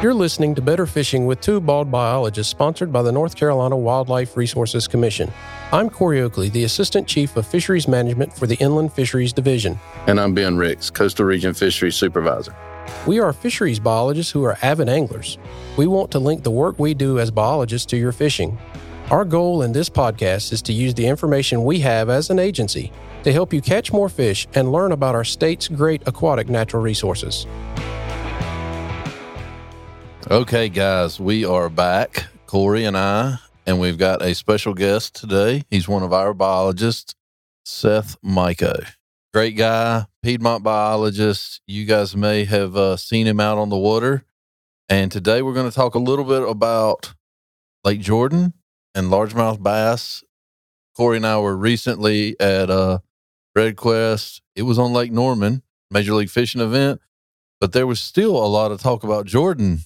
You're listening to Better Fishing with two bald biologists sponsored by the North Carolina Wildlife Resources Commission. I'm Corey Oakley, the Assistant Chief of Fisheries Management for the Inland Fisheries Division. And I'm Ben Ricks, Coastal Region Fisheries Supervisor. We are fisheries biologists who are avid anglers. We want to link the work we do as biologists to your fishing. Our goal in this podcast is to use the information we have as an agency to help you catch more fish and learn about our state's great aquatic natural resources. Okay, guys, we are back, Corey and I, and we've got a special guest today. He's one of our biologists, Seth Mycko. Great guy, Piedmont biologist. You guys may have uh, seen him out on the water. And today we're going to talk a little bit about Lake Jordan and largemouth bass. Corey and I were recently at uh, Red Crest. It was on Lake Norman, Major League Fishing event, but there was still a lot of talk about Jordan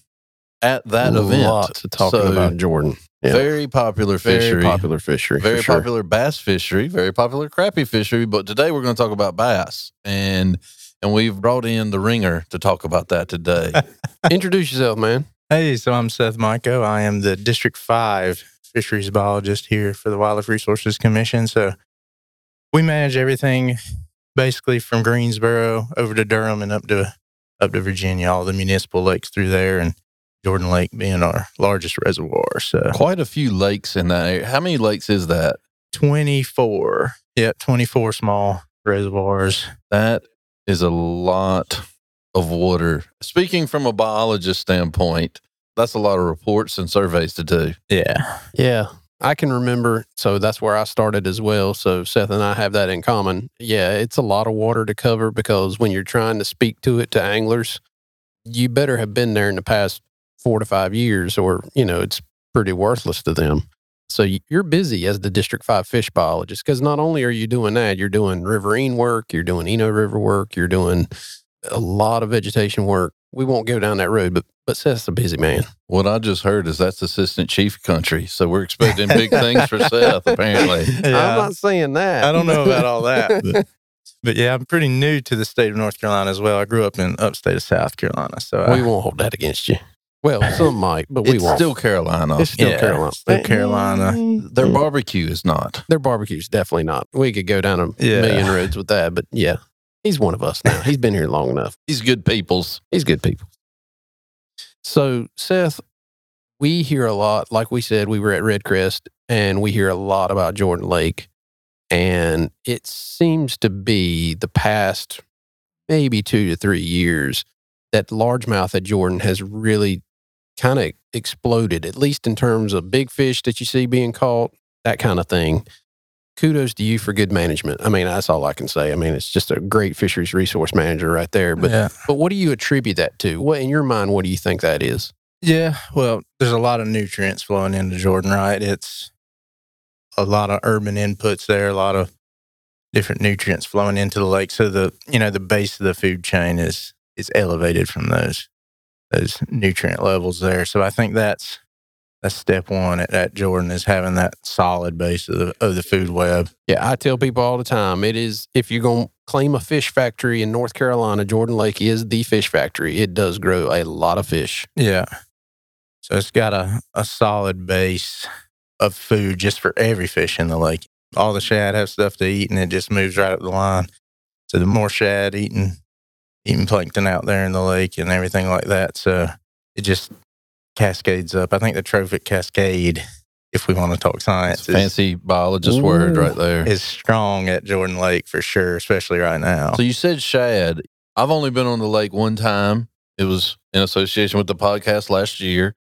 at that event. Lots of talking So, about Jordan. Yeah. Very popular fishery. Very popular fishery. Very for sure. popular bass fishery, very popular crappie fishery. But today we're going to talk about bass, and and we've brought in the ringer to talk about that today. Introduce yourself, man. Hey, so I'm Seth Mycko. I am the District 5 fisheries biologist here for the Wildlife Resources Commission. So we manage everything basically from Greensboro over to Durham and up to up to Virginia, all the municipal lakes through there and Jordan Lake being our largest reservoir. So Quite a few lakes in that area. How many lakes is that? 24. Yeah, 24 small reservoirs. That is a lot of water. Speaking from a biologist standpoint, that's a lot of reports and surveys to do. Yeah. Yeah. I can remember. So that's where I started as well. So Seth and I have that in common. Yeah, it's a lot of water to cover because when you're trying to speak to it to anglers, you better have been there in the past four to five years or, you know, it's pretty worthless to them. So you're busy as the District 5 fish biologist because not only are you doing that, you're doing riverine work, you're doing Eno River work, you're doing a lot of vegetation work. We won't go down that road, but, but Seth's a busy man. What I just heard is that's assistant chief country. So we're expecting big things for Seth, apparently. I'm not saying that. I don't know about all that. But, but yeah, I'm pretty new to the state of North Carolina as well. I grew up in upstate of South Carolina. So We I, won't hold that against you. Well, some might, but we it's won't. still Carolina. it's still yeah, Carolina. still Carolina. Mm. Their barbecue is not. Their barbecue's definitely not. We could go down a Yeah. million roads with that, but yeah, he's one of us now. He's been here long enough. These good peoples. He's good people. So, Seth, we hear a lot. Like we said, we were at Red Crest, and we hear a lot about Jordan Lake, and it seems to be the past maybe two to three years that largemouth at Jordan has really kind of exploded, at least in terms of big fish that you see being caught, that kind of thing. Kudos to you for good management. I mean, that's all I can say. I mean, it's just a great fisheries resource manager right there. But yeah. but what do you attribute that to? What in your mind? What do you think that is? Yeah. Well, there's a lot of nutrients flowing into Jordan, right? It's a lot of urban inputs there, a lot of different nutrients flowing into the lake. So the you know, the base of the food chain is is elevated from those those nutrient levels there. So I think that's that's step one at, at Jordan is having that solid base of the of the food web. Yeah, I tell people all the time. It is if you're gonna claim a fish factory in North Carolina, Jordan Lake is the fish factory. It does grow a lot of fish. Yeah. So it's got a, a solid base of food just for every fish in the lake. All the shad have stuff to eat and it just moves right up the line. So the more shad eating eating plankton out there in the lake and everything like that. So it just cascades up. I think the trophic cascade, if we want to talk science, Fancy biologist word right there. is strong at Jordan Lake for sure, especially right now. So you said shad. I've only been on the lake one time. It was in association with the podcast last year.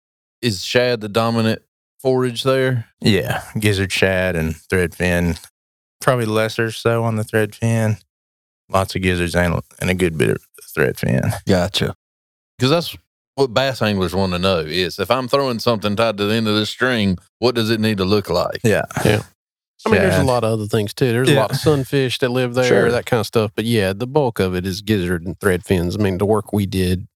Is shad the dominant forage there? Yeah, gizzard shad and threadfin. Probably lesser so on the threadfin. Lots of gizzards and, and a good bit of threadfin. Gotcha. Because that's what bass anglers want to know is if I'm throwing something tied to the end of this string, what does it need to look like? Yeah. Yeah. I mean, there's a lot of other things too. There's a lot of sunfish that live there, Sure. that kind of stuff. But yeah, the bulk of it is gizzard and thread fins. I mean, the work we did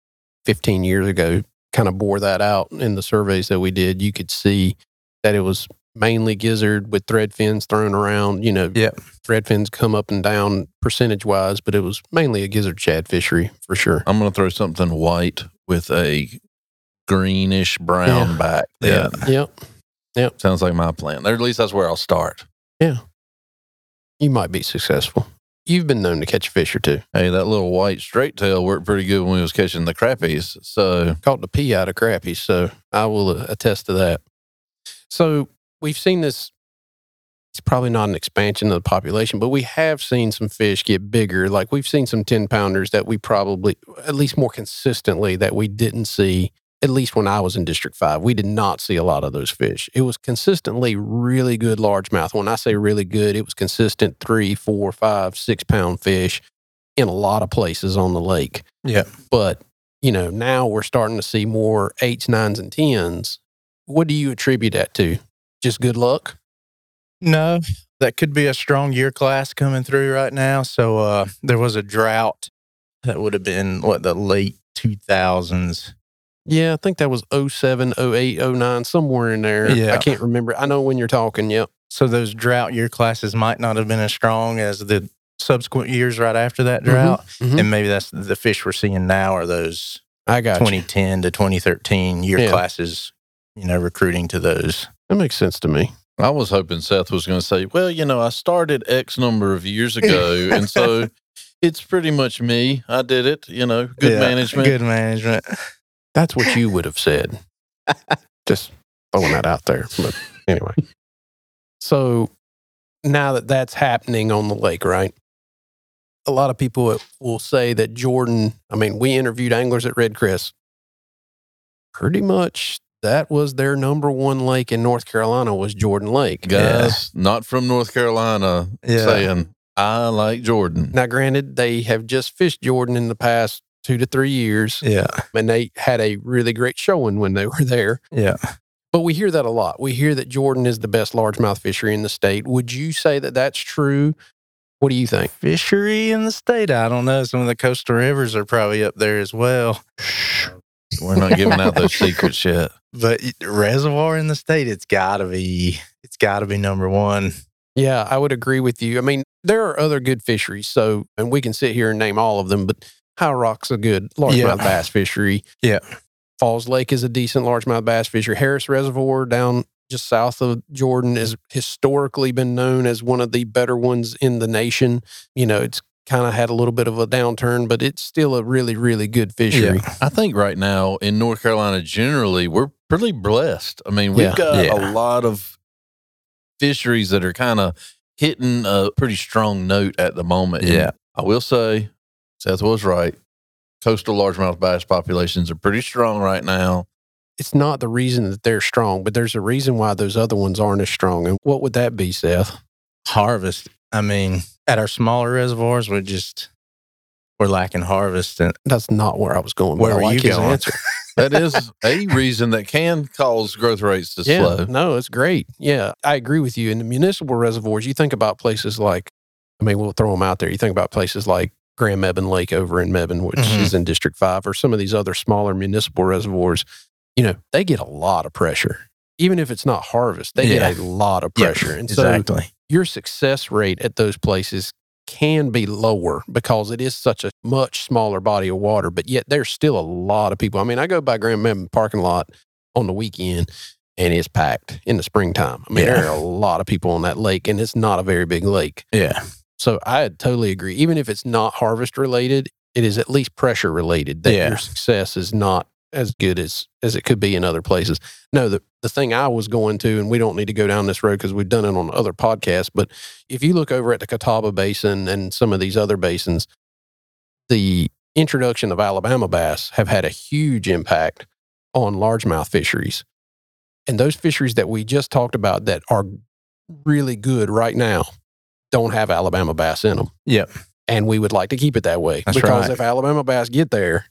15 years ago kind of bore that out in the surveys that we did. You could see that it was mainly gizzard with thread fins thrown around. You know, Yep. thread fins come up and down percentage wise, but it was mainly a gizzard shad fishery for sure. I'm going to throw something white with a greenish brown Yeah. back. Yeah. Yeah. Yep. Sounds like my plan. Or at least that's where I'll start. Yeah. You might be successful. You've been known to catch a fish or two. Hey, that little white straight tail worked pretty good when we was catching the crappies. So Caught the pee out of crappies. so I will uh, attest to that. So we've seen this. It's probably not an expansion of the population, but we have seen some fish get bigger. Like we've seen some 10 pounders that we probably, at least more consistently, that we didn't see, at least when I was in District 5. We did not see a lot of those fish. It was consistently really good largemouth. When I say really good, it was consistent three, four, five, six pound fish in a lot of places on the lake. Yeah. But, you know, now we're starting to see more eights, nines, and tens. What do you attribute that to? Just good luck? No, that could be a strong year class coming through right now. So uh, there was a drought that would have been what the late 2000s. Yeah, I think that was 07, 08, 09, somewhere in there. Yeah. I can't remember. I know when you're talking. Yep. So those drought year classes might not have been as strong as the subsequent years right after that drought. Mhm. And maybe that's the fish we're seeing now are those I got you. 2010 to 2013 year Yeah. classes, you know, recruiting to those. That makes sense to me. I was hoping Seth was going to say, well, you know, I started X number of years ago. and so it's pretty much me. I did it, you know, good Yeah, management. Good management. That's what you would have said. Just throwing that out there. But anyway. So now that that's happening on the lake, right? A lot of people will say that Jordan, I mean, we interviewed anglers at Red Crest. Pretty much that was their number one lake in North Carolina was Jordan Lake. Guys, not from North Carolina, Yeah. saying, I like Jordan. Now, granted, they have just fished Jordan in the past two to three years, Yeah. and they had a really great showing when they were there. Yeah. But we hear that a lot. We hear that Jordan is the best largemouth fishery in the state. Would you say that that's true? What do you think? Fishery in the state. I don't know. Some of the coastal rivers are probably up there as well. We're not giving out those secrets yet. But reservoir in the state, it's gotta be it's gotta be number one. Yeah, I would agree with you. I mean, there are other good fisheries. So, and we can sit here and name all of them, but High Rock's a good largemouth Yeah. bass fishery. Yeah. Falls Lake is a decent largemouth bass fishery. Harris Reservoir down just south of Jordan has historically been known as one of the better ones in the nation. You know, it's kind of had a little bit of a downturn, but it's still a really, really good fishery. I think right now in North Carolina, generally, we're pretty blessed. I mean, we've Yeah. got Yeah. a lot of fisheries that are kind of hitting a pretty strong note at the moment. And Yeah. I will say, Seth was right. Coastal largemouth bass populations are pretty strong right now. It's not the reason that they're strong, but there's a reason why those other ones aren't as strong. And what would that be, Seth? Harvest. I mean, at our smaller reservoirs, we're just we're lacking harvest. And That's not where I was going. but Where I were like you his going? answer. That is a reason that can cause growth rates to Yeah, slow. no, it's great. Yeah, I agree with you. In the municipal reservoirs, you think about places like, I mean, we'll throw them out there. You think about places like Graham-Mebane Lake over in Mebane, which Mhm. is in District 5, or some of these other smaller municipal reservoirs, you know, they get a lot of pressure. Even if it's not harvest, they Yeah. get a lot of Yeah, pressure. and so exactly. Your success rate at those places can be lower because it is such a much smaller body of water, but yet there's still a lot of people. I mean, I go by Graham-Mebane parking lot on the weekend and it's packed in the springtime. I mean, Yeah. there are a lot of people on that lake and it's not a very big lake. Yeah. So I totally agree. Even if it's not harvest related, it is at least pressure related that Yeah. your success is not as good as as it could be in other places. No, the the thing I was going to, and we don't need to go down this road because we've done it on other podcasts. But if you look over at the Catawba Basin and some of these other basins, the introduction of Alabama bass have had a huge impact on largemouth fisheries. And those fisheries that we just talked about that are really good right now don't have Alabama bass in them. Yep. And we would like to keep it that way That's because right. if Alabama bass get there,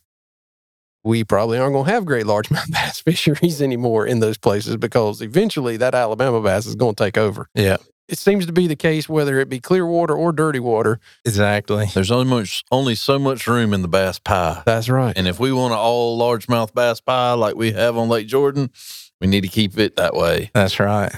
we probably aren't going to have great largemouth bass fisheries anymore in those places because eventually that Alabama bass is going to take over. Yeah. It seems to be the case whether it be clear water or dirty water. Exactly. There's only much, only so much room in the bass pie. That's right. And if we want an all largemouth bass pie like we have on Lake Jordan, we need to keep it that way. That's right.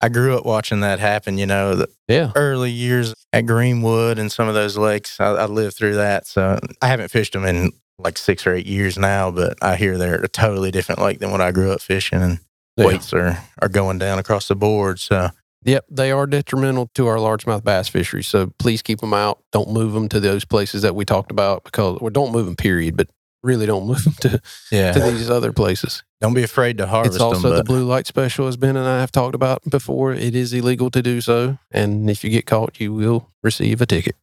I grew up watching that happen, you know, the Yeah. early years at Greenwood and some of those lakes. I, I lived through that. So I haven't fished them in like six or eight years now, but I hear they're a totally different lake than what I grew up fishing, and Yeah. weights are are going down across the board. So Yep, they are detrimental to our largemouth bass fisheries. So please keep them out. Don't move them to those places that we talked about because, or don't move them, period. But really, don't move them to, yeah, to these other places. don't be afraid to harvest them. it's also them. the blue light special, as Ben and I have talked about before. It is illegal to do so, and if you get caught, you will receive a ticket.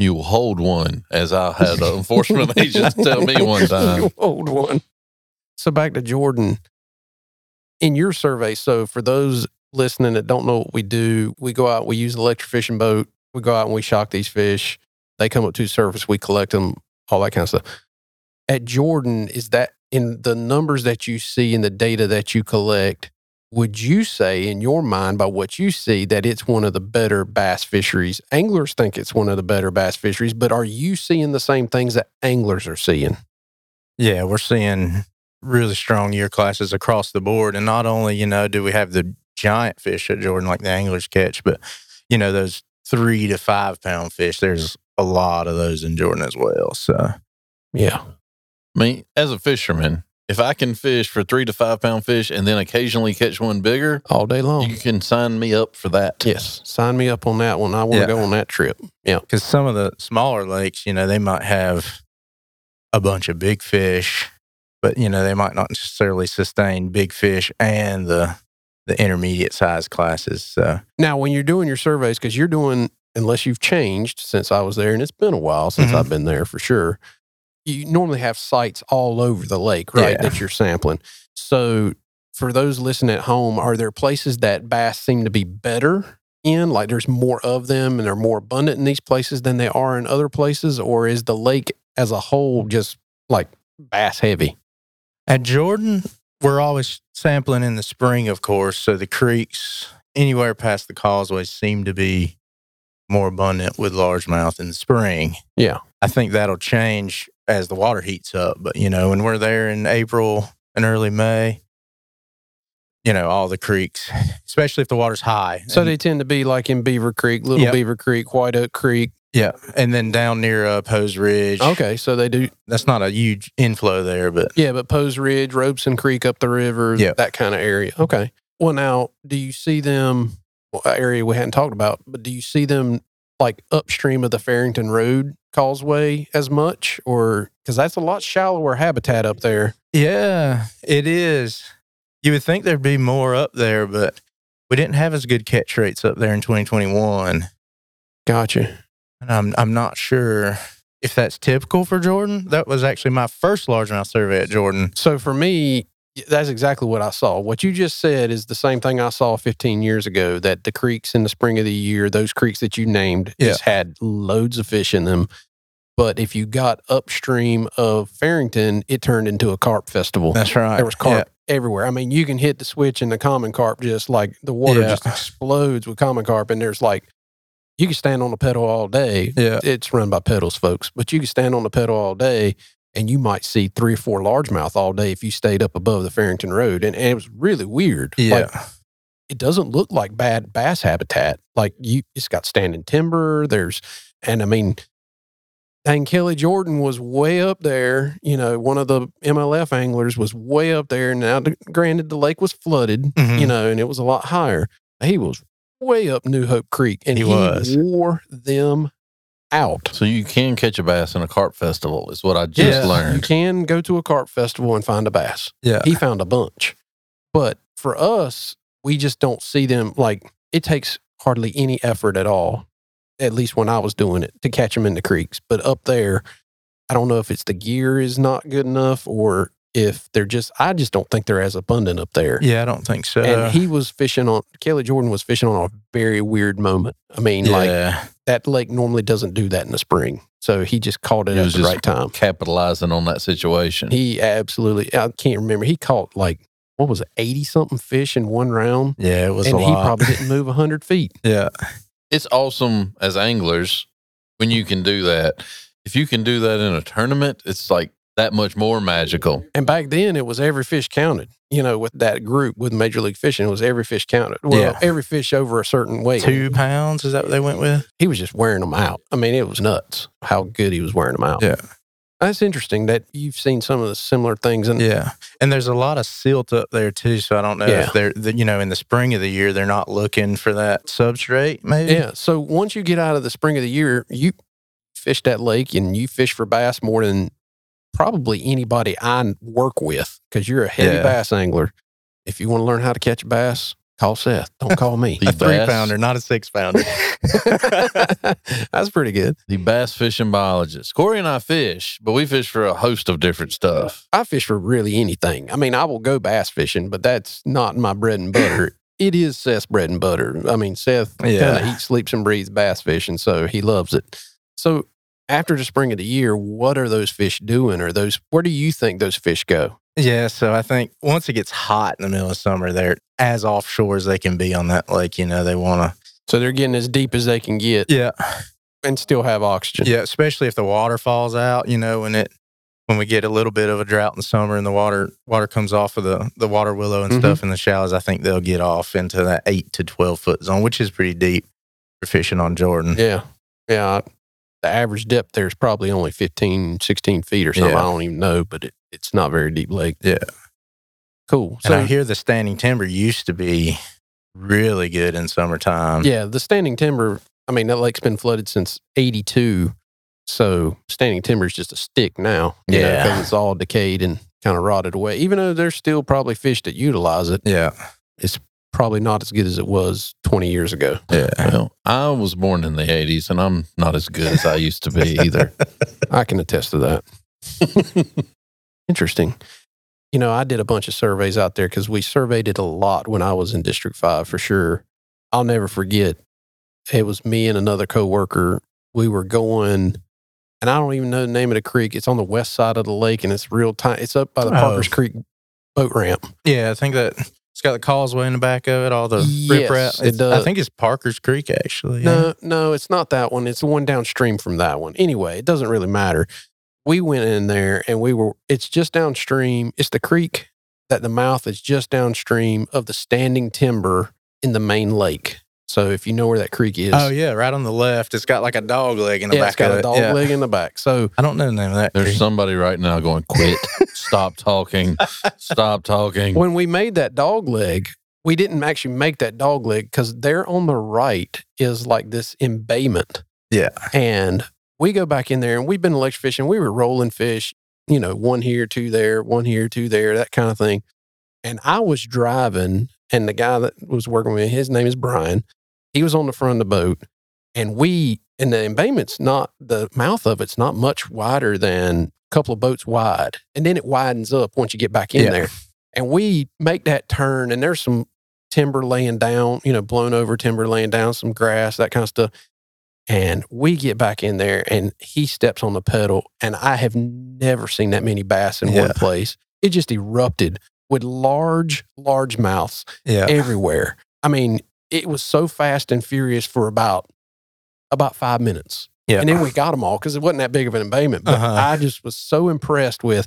You will hold one, as I had an enforcement agent tell me one time. You hold one. So back to Jordan. In your survey, so for those listening that don't know what we do, we go out, we use an electric fishing boat, we go out and we shock these fish. They come up to the surface, we collect them, all that kind of stuff. At Jordan, is that in the numbers that you see in the data that you collect? Would you say, in your mind, by what you see, that it's one of the better bass fisheries? Anglers think it's one of the better bass fisheries, but are you seeing the same things that anglers are seeing? yeah, we're seeing really strong year classes across the board, and not only you know do we have the giant fish at Jordan like the anglers catch, but you know those three to five pound fish. There's a lot of those in Jordan as well. So Yeah. I mean, as a fisherman, if I can fish for three to five pound fish and then occasionally catch one bigger, All day long. you can sign me up for that. yes. Sign me up on that one. I want to Yeah. go on that trip. Yeah. because some of the smaller lakes, you know, they might have a bunch of big fish, but you know they might not necessarily sustain big fish and the the intermediate size classes. So Now, when you're doing your surveys, because you're doing, unless you've changed since I was there, and it's been a while since Mhm. I've been there for sure, you normally have sites all over the lake, right? Yeah. That you're sampling. So, for those listening at home, are there places that bass seem to be better in? Like there's more of them and they're more abundant in these places than they are in other places? Or is the lake as a whole just like bass heavy? At Jordan, we're always sampling in the spring, of course. So the creeks anywhere past the causeways seem to be more abundant with largemouth in the spring. Yeah. I think that'll change as the water heats up. But, you know, when we're there in April and early May, you know, all the creeks, especially if the water's high. So And- they tend to be like in Beaver Creek, Little Yep. Beaver Creek, White Oak Creek. yeah. And then down near uh, Poe's Ridge. Okay, so they do, That's not a huge inflow there, but yeah, but Poe's Ridge, Robeson Creek up the river, Yep. that kind of area. Okay. Well, now, do you see them, well, area we hadn't talked about, but do you see them like upstream of the Farrington Road causeway as much? Or, because that's a lot shallower habitat up there. Yeah, it is. You would think there'd be more up there, but we didn't have as good catch rates up there in 2021. Gotcha. And I'm I'm not sure if that's typical for Jordan. That was actually my first largemouth survey at Jordan. So for me, that's exactly what I saw. What you just said is the same thing I saw 15 years ago that the creeks in the spring of the year, those creeks that you named, Yeah. just had loads of fish in them. But if you got upstream of Farrington, it turned into a carp festival. That's right. There was carp everywhere. I mean, you can hit the switch and the common carp just like the water Yeah. just explodes with common carp. And there's like, you can stand on the pedal all day. Yeah. yeah. It's run by pedals, folks, but you can stand on the pedal all day and you might see three or four largemouth all day if you stayed up above the Farrington Road. And, and it was really weird. Yeah. Like, it doesn't look like bad bass habitat. Like you, it's got standing timber. There's, and I mean, dang, Kelly Jordan was way up there. You know, one of the MLF anglers was way up there. And now, granted, the lake was flooded, Mhm. you know, and it was a lot higher. He was way up New Hope Creek, and He he, was. wore them out. So you can catch a bass in a carp festival, is what I just learned. You can go to a carp festival and find a bass. Yeah. He found a bunch. But for us, we just don't see them like it takes hardly any effort at all, at least when I was doing it, to catch them in the creeks. But up there, I don't know if it's the gear is not good enough or if they're just, I just don't think they're as abundant up there. Yeah, I don't think so. And he was fishing on, Kelly Jordan was fishing on a very weird moment. I mean, like that lake normally doesn't do that in the spring. So he just caught it He at was the just right time. Capitalizing on that situation. He absolutely, I can't remember. He caught like, what was it, 80 something fish in one round? yeah, it was And a he lot. probably didn't move 100 feet. yeah. it's awesome as anglers when you can do that. If you can do that in a tournament, it's like that much more magical. And back then, it was every fish counted. You know, with that group with Major League Fishing, it was every fish counted. Well, Yeah. every fish over a certain weight. Two pounds, is that what they went with? He was just wearing them out. I mean, it was nuts how good he was wearing them out. Yeah. That's interesting that you've seen some of the similar things. And Yeah, and there's a lot of silt up there too. So I don't know Yeah. if they're, the, you know, in the spring of the year they're not looking for that substrate. Maybe. yeah. So once you get out of the spring of the year, you fish that lake and you fish for bass more than probably anybody I work with because you're a heavy Yeah. bass angler. If you want to learn how to catch a bass, call Seth. Don't call me. A three bass- pounder, not a six pounder. That's pretty good. the bass fishing biologist. Corey and I fish, but we fish for a host of different stuff. I fish for really anything. I mean, I will go bass fishing, but that's not my bread and butter. it is Seth's bread and butter. I mean, Seth kind of eats, sleeps, and breathes bass fishing, so he loves it. So after the spring of the year, what are those fish doing? Or those where do you think those fish go? Yeah, so I think once it gets hot in the middle of summer, they're as offshore as they can be on that lake. You know, they want to. So they're getting as deep as they can get. Yeah, and still have oxygen. yeah. Especially if the water falls out. You know, when it when we get a little bit of a drought in the summer and the water water comes off of the the water willow and Mhm. stuff in the shallows, I think they'll get off into that eight to twelve foot zone, which is pretty deep for fishing on Jordan. Yeah. Yeah. The average depth there is probably only 15, 16 feet or something. Yeah. I don't even know, but it, it's not very deep lake. Yeah. Cool. And I So, hear the standing timber used to be really good in summertime. yeah, the standing timber, I mean, that lake's been flooded since 82. So standing timber is just a stick now. Yeah. 'cause it's all decayed and kind of rotted away. Even though there's still probably fish that utilize it, Yeah. Probably not as good as it was 20 years ago. Yeah. Well, I was born in the 80s and I'm not as good as I used to be either. I can attest to that. Interesting. You know, I did a bunch of surveys out there because we surveyed it a lot when I was in District 5 for sure. I'll never forget. It was me and another coworker. We were going, and I don't even know the name of the creek. It's on the west side of the lake and it's real time. It's up by the Oh. Parker's Creek boat ramp. Yeah, I think that it's got the causeway in the back of it, all the Yes, riprap. it does. I think it's Parker's Creek, actually. No, no, it's not that one. It's the one downstream from that one. Anyway, it doesn't really matter. We went in there and we were, it's just downstream. It's the creek that the mouth is just downstream of the standing timber in the main lake. So if you know where that creek is, Oh, yeah, right on the left. It's got like a dog leg in the yeah, back it's got of a it. dog Yeah. leg in the back. So I don't know the name of that. There's creek. somebody right now going, quit, stop talking, stop talking. when we made that dog leg, we didn't actually make that dog leg because there on the right is like this embayment. Yeah. And we go back in there and we've been electric fishing. We were rolling fish, you know, one here, two there, one here, two there, that kind of thing. And I was driving, and the guy that was working with me, his name is Brian. He was on the front of the boat. And we, and the embayment's not, the mouth of it's not much wider than a couple of boats wide. And then it widens up once you get back in Yeah. there. And we make that turn, and there's some timber laying down, you know, blown over timber laying down, some grass, that kind of stuff. And we get back in there, and he steps on the pedal, and I have never seen that many bass in one place. It just erupted with large, large mouths Yeah. everywhere. I mean, it was so fast and furious for about about five minutes. Yeah. And then we got them all because it wasn't that big of an embayment. But Uh-huh. I just was so impressed with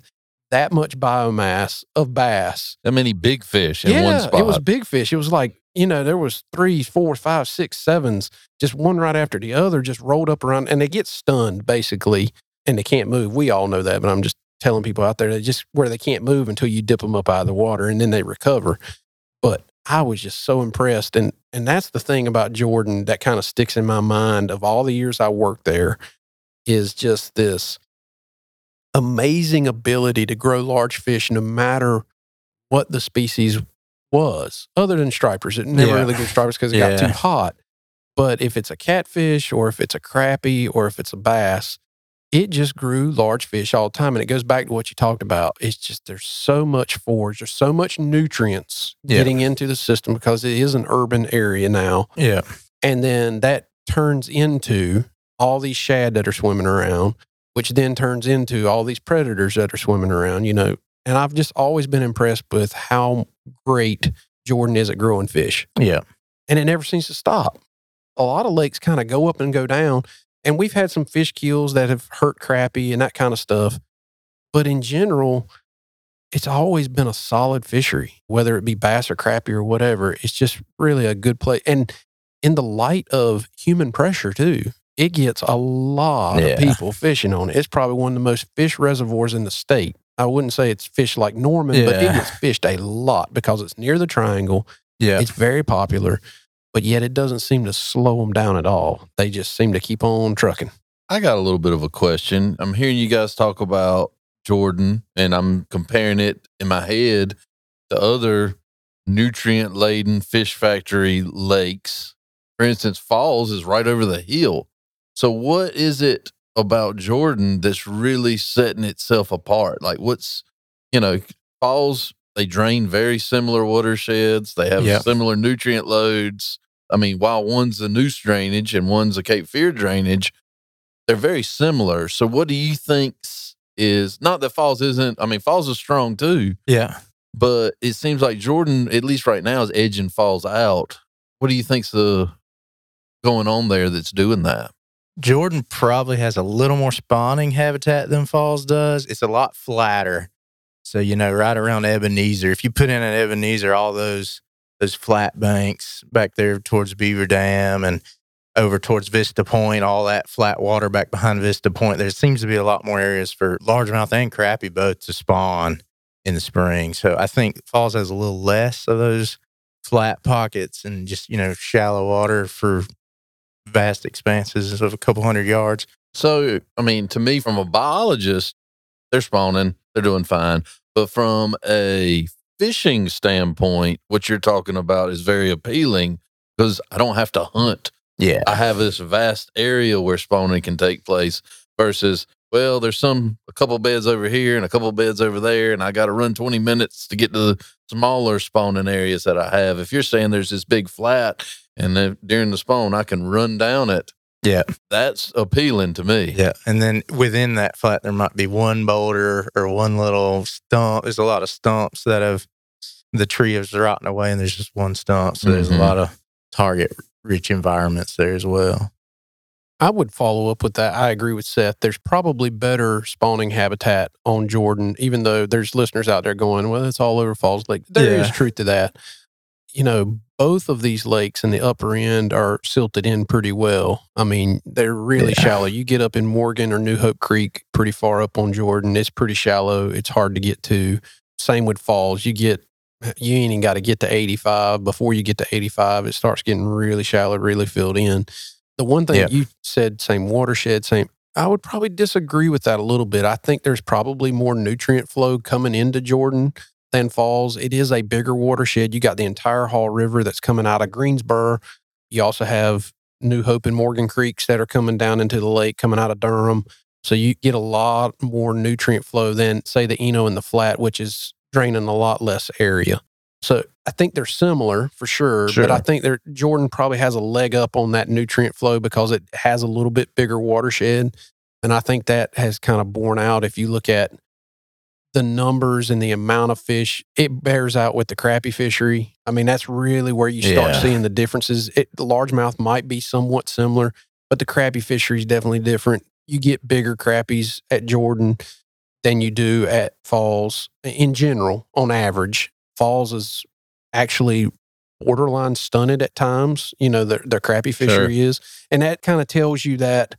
that much biomass of bass. that many big fish in yeah, one spot. it was big fish. It was like, you know, there was three, four, five, six, sevens, just one right after the other, just rolled up around and they get stunned basically and they can't move. We all know that, but I'm just telling people out there that just where they can't move until you dip them up out of the water and then they recover. But I was just so impressed. And and that's the thing about Jordan that kind of sticks in my mind of all the years I worked there is just this amazing ability to grow large fish no matter what the species was, other than stripers. It never Yeah. really grew stripers because it got too hot. But if it's a catfish or if it's a crappie or if it's a bass, it just grew large fish all the time. And it goes back to what you talked about. It's just there's so much forage, there's so much nutrients Yeah. getting into the system because it is an urban area now. Yeah. And then that turns into all these shad that are swimming around, which then turns into all these predators that are swimming around, you know. And I've just always been impressed with how great Jordan is at growing fish. Yeah. And it never seems to stop. A lot of lakes kind of go up and go down. And we've had some fish kills that have hurt crappie and that kind of stuff. But in general, it's always been a solid fishery, whether it be bass or crappie or whatever. It's just really a good place. And in the light of human pressure too. it gets a lot Yeah. of people fishing on it. It's probably one of the most fish reservoirs in the state. I wouldn't say it's fish like Norman, but it gets fished a lot because it's near the triangle. Yeah. It's very popular, but yet it doesn't seem to slow them down at all. They just seem to keep on trucking. I got a little bit of a question. I'm hearing you guys talk about Jordan, and I'm comparing it in my head to other nutrient laden fish factory lakes. For instance, Falls is right over the hill. So, what is it about Jordan that's really setting itself apart? Like, what's, you know, Falls, they drain very similar watersheds, they have Yeah. similar nutrient loads. I mean, while one's a Neuse drainage and one's a Cape Fear drainage, they're very similar. So, what do you think is not that Falls isn't? I mean, Falls is strong too, Yeah. but it seems like Jordan, at least right now, is edging Falls out. What do you think's the going on there that's doing that? Jordan probably has a little more spawning habitat than Falls does. It's a lot flatter. So, you know, right around Ebenezer, if you put in an Ebenezer, all those those flat banks back there towards Beaver Dam and over towards Vista Point, all that flat water back behind Vista Point, there seems to be a lot more areas for largemouth and crappie both to spawn in the spring. So I think Falls has a little less of those flat pockets and just, you know, shallow water for vast expanses of a couple hundred yards. So, I mean, to me, from a biologist, they're spawning, they're doing fine. But from a fishing standpoint, what you're talking about is very appealing because I don't have to hunt. Yeah. I have this vast area where spawning can take place versus, well, there's some, a couple beds over here and a couple beds over there, and I got to run 20 minutes to get to the smaller spawning areas that I have. If you're saying there's this big flat and then during the spawn, I can run down it, Yeah. that's appealing to me. Yeah. And then within that flat, there might be one boulder or one little stump. There's a lot of stumps that have the tree has rotting away and there's just one stump. So there's Mhm. a lot of target rich environments there as well. I would follow up with that. I agree with Seth. There's probably better spawning habitat on Jordan, even though there's listeners out there going, well, it's all over Falls Lake. There is Yeah. truth to that. You know, both of these lakes in the upper end are silted in pretty well. I mean, they're really Yeah. shallow. You get up in Morgan or New Hope Creek pretty far up on Jordan. It's pretty shallow. It's hard to get to. Same with Falls. You get, you ain't even got to get to 85. Before you get to 85, it starts getting really shallow, really filled in. The one thing Yeah. you said, same watershed, same. I would probably disagree with that a little bit. I think there's probably more nutrient flow coming into Jordan than Falls. It is a bigger watershed. You got the entire Haw River that's coming out of Greensboro. You also have New Hope and Morgan Creeks that are coming down into the lake, coming out of Durham. So you get a lot more nutrient flow than, say, the Eno and the Flat, which is draining a lot less area. So I think they're similar for sure, but I think they're, Jordan probably has a leg up on that nutrient flow because it has a little bit bigger watershed. And I think that has kind of borne out if you look at the numbers and the amount of fish, it bears out with the crappie fishery. I mean, that's really where you start Yeah. seeing the differences. It, the largemouth might be somewhat similar, but the crappie fishery is definitely different. You get bigger crappies at Jordan than you do at Falls in general, on average. Falls is actually borderline stunted at times. You know, the, the crappie fishery is. And that kind of tells you that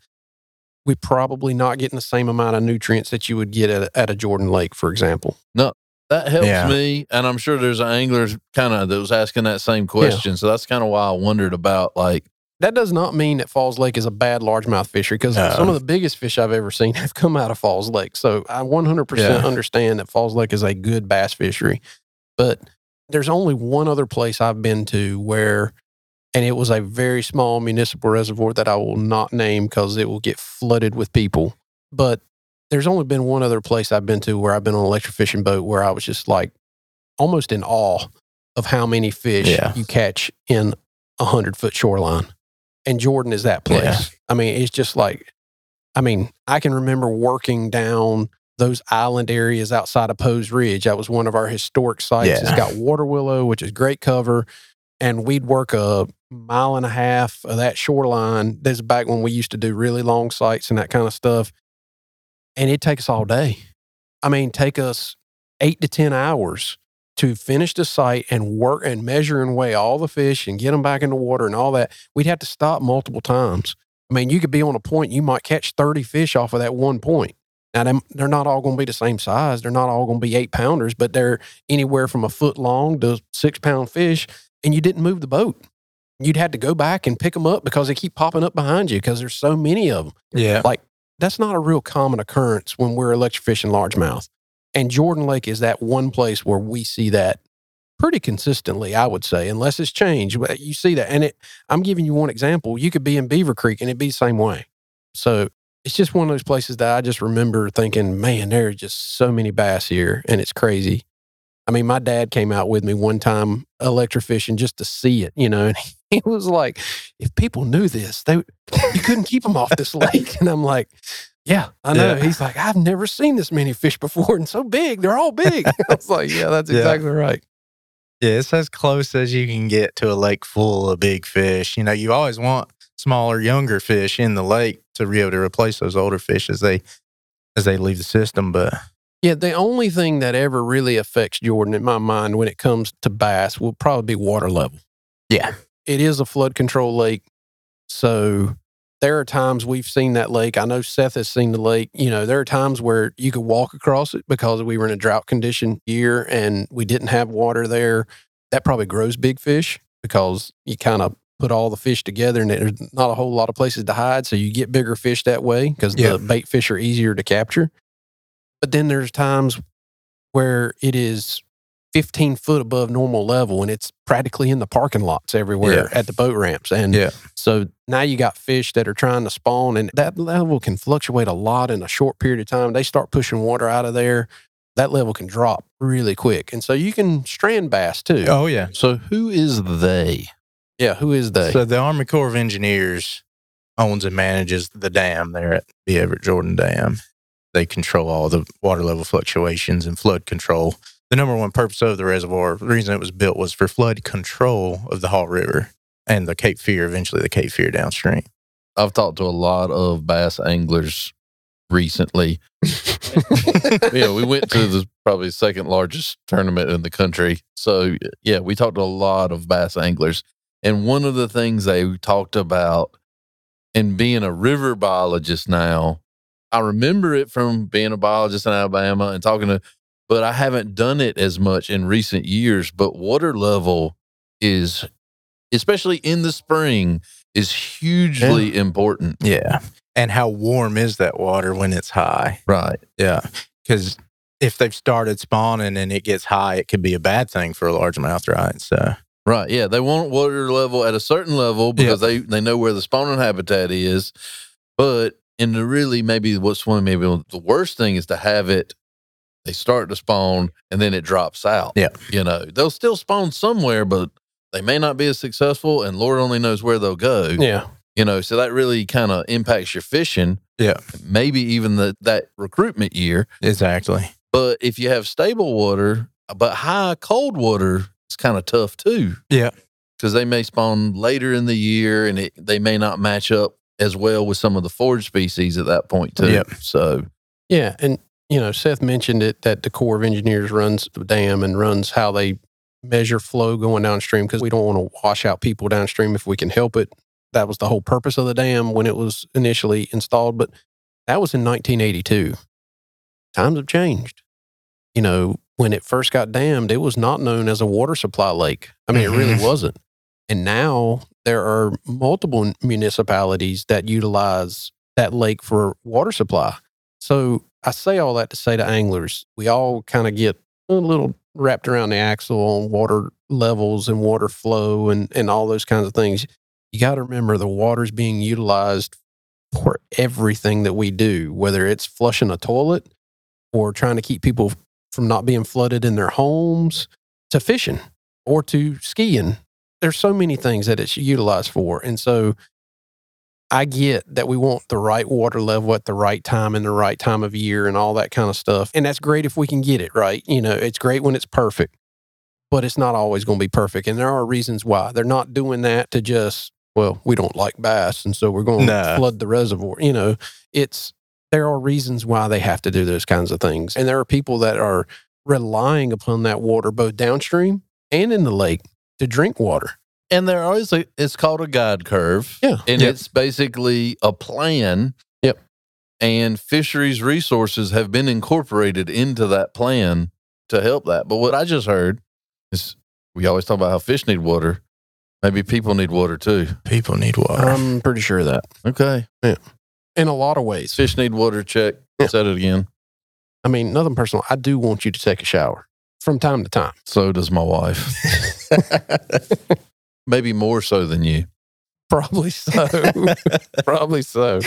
we're probably not getting the same amount of nutrients that you would get at, a- at a Jordan Lake, for example. No, that helps Yeah. me. And I'm sure there's an angler kind of that was asking that same question. So that's kind of why I wondered about like, That does not mean that Falls Lake is a bad largemouth fishery because No. some of the biggest fish I've ever seen have come out of Falls Lake. So I 100% Yeah. understand that Falls Lake is a good bass fishery. But there's only one other place I've been to where, and it was a very small municipal reservoir that I will not name because it will get flooded with people. But there's only been one other place I've been to where I've been on an electric fishing boat where I was just like almost in awe of how many fish Yeah. you catch in a hundred foot shoreline. And Jordan is that place. Yeah. I mean, it's just like, I mean, I can remember working down those island areas outside of Poe's Ridge. That was one of our historic sites. It's got water willow, which is great cover. And we'd work a mile and a half of that shoreline. This is back when we used to do really long sites and that kind of stuff. And it takes all day. I mean, take us eight to 10 hours to finish the site and work and measure and weigh all the fish and get them back in the water and all that. We'd have to stop multiple times. I mean, you could be on a point, you might catch 30 fish off of that one point. Now, they're not all going to be the same size. They're not all going to be eight pounders, but they're anywhere from a foot long to six pound fish, and you didn't move the boat. You'd had to go back and pick them up because they keep popping up behind you because there's so many of them. Yeah. Like, that's not a real common occurrence when we're electrofishing largemouth. And Jordan Lake is that one place where we see that pretty consistently, I would say, unless it's changed. But you see that. And it, I'm giving you one example. You could be in Beaver Creek and it'd be the same way. So it's just one of those places that I just remember thinking, man, there are just so many bass here and it's crazy. I mean, my dad came out with me one time electrofishing just to see it, you know, and he was like, if people knew this, they you couldn't keep them off this lake. And I'm like, yeah, I know. Yeah. He's like, I've never seen this many fish before and so big. They're all big. I was like, yeah, that's Yeah. exactly right. Yeah, it's as close as you can get to a lake full of big fish. You know, you always want smaller, younger fish in the lake to be able to replace those older fish as they as they leave the system. But Yeah, the only thing that ever really affects Jordan in my mind when it comes to bass will probably be water level. Yeah. It is a flood control lake. So there are times we've seen that lake. I know Seth has seen the lake. You know, there are times where you could walk across it because we were in a drought condition year and we didn't have water there. That probably grows big fish because you kind of put all the fish together and there's not a whole lot of places to hide. So you get bigger fish that way because Yeah. the bait fish are easier to capture. But then there's times where it is 15 foot above normal level and it's practically in the parking lots everywhere Yeah. at the boat ramps. And Yeah. so now you got fish that are trying to spawn and that level can fluctuate a lot in a short period of time. They start pushing water out of there. That level can drop really quick. And so you can strand bass too. oh yeah. So who is they? Yeah. Who is they? So the Army Corps of Engineers owns and manages the dam there at the Everett Jordan Dam. They control all the water level fluctuations and flood control. The number one purpose of the reservoir, the reason it was built was for flood control of the Haw River and the Cape Fear, eventually the Cape Fear downstream. I've talked to a lot of bass anglers recently. yeah, we went to the probably second largest tournament in the country. So yeah, we talked to a lot of bass anglers. And one of the things they talked about and being a river biologist now, I remember it from being a biologist in Alabama and talking to but I haven't done it as much in recent years. But water level is especially in the spring is hugely important. Yeah. And how warm is that water when it's high? Right. Yeah. Because if they've started spawning and it gets high, it could be a bad thing for a largemouth, right? So, Right. Yeah. They want water level at a certain level because they, they know where the spawning habitat is. But and the really maybe what's one maybe the worst thing is to have it they start to spawn and then it drops out. Yeah. You know, they'll still spawn somewhere, but they may not be as successful and Lord only knows where they'll go. yeah. You know, so that really kind of impacts your fishing. Yeah. Maybe even the that recruitment year. exactly. But if you have stable water, but high cold water, it's kind of tough too. Yeah. Because they may spawn later in the year and it, they may not match up as well with some of the forage species at that point too. Yep. So Yeah, and you know, Seth mentioned it that the Corps of Engineers runs the dam and runs how they measure flow going downstream because we don't want to wash out people downstream if we can help it. That was the whole purpose of the dam when it was initially installed, but that was in 1982. Times have changed. You know, when it first got dammed, it was not known as a water supply lake. I mean, it really Mhm. wasn't. And now there are multiple municipalities that utilize that lake for water supply. So I say all that to say to anglers, we all kind of get a little wrapped around the axle on water levels and water flow and, and all those kinds of things. You got to remember the water's being utilized for everything that we do, whether it's flushing a toilet or trying to keep people from not being flooded in their homes to fishing or to skiing. There's so many things that it's utilized for. And so I get that we want the right water level at the right time and the right time of year and all that kind of stuff. And that's great if we can get it right. You know, it's great when it's perfect, but it's not always going to be perfect. And there are reasons why. They're not doing that to just, well, we don't like bass. And so we're going to No. flood the reservoir. You know, it's, there are reasons why they have to do those kinds of things. And there are people that are relying upon that water both downstream and in the lake to drink water. And there is a, it's called a guide curve. Yeah. And Yep. it's basically a plan. Yep. And fisheries resources have been incorporated into that plan to help that. But what I just heard is we always talk about how fish need water. Maybe people need water too. People need water. I'm pretty sure of that Okay. Yeah. in a lot of ways. Fish need water. Check. Yeah. Said it again. I mean, nothing personal. I do want you to take a shower from time to time. So does my wife. Maybe more so than you. Probably so. Probably so.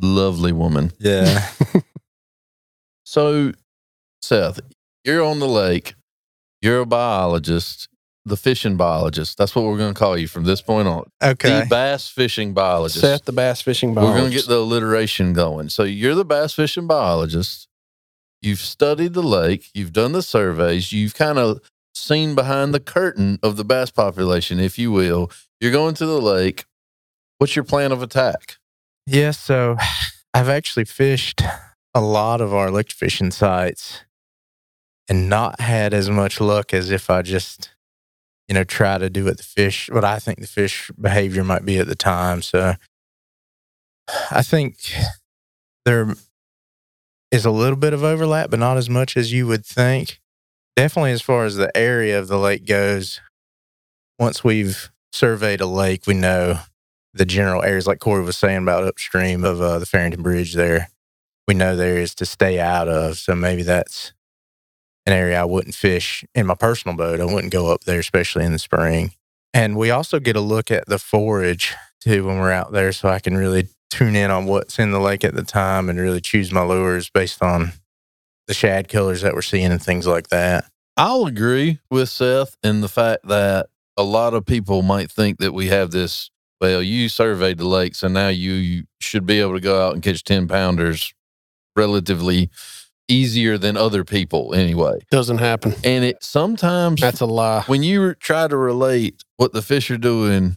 Lovely woman. yeah. So, Seth, you're on the lake. You're a biologist, the fishing biologist. That's what we're going to call you from this point on. Okay. The bass fishing biologist. Seth, the bass fishing biologist. we're going to get the alliteration going. So, you're the bass fishing biologist. You've studied the lake. You've done the surveys. You've kind of seen behind the curtain of the bass population, if you will. You're going to the lake. What's your plan of attack? Yeah, so I've actually fished a lot of our lake fishing sites and not had as much luck as if I just, you know, try to do what the fish, what I think the fish behavior might be at the time. So I think there is a little bit of overlap, but not as much as you would think. Definitely, as far as the area of the lake goes, once we've surveyed a lake, we know the general areas, like Corey was saying about upstream of uh, the Farrington Bridge there. We know there is to stay out of. So maybe that's an area I wouldn't fish in my personal boat. I wouldn't go up there, especially in the spring. And we also get a look at the forage too when we're out there. So I can really tune in on what's in the lake at the time and really choose my lures based on the shad killers that we're seeing and things like that. I'll agree with Seth in the fact that a lot of people might think that we have this. Well, you surveyed the lakes, and now you, you should be able to go out and catch ten pounders relatively easier than other people, anyway. Doesn't happen. And it sometimes That's a lie. when you try to relate what the fish are doing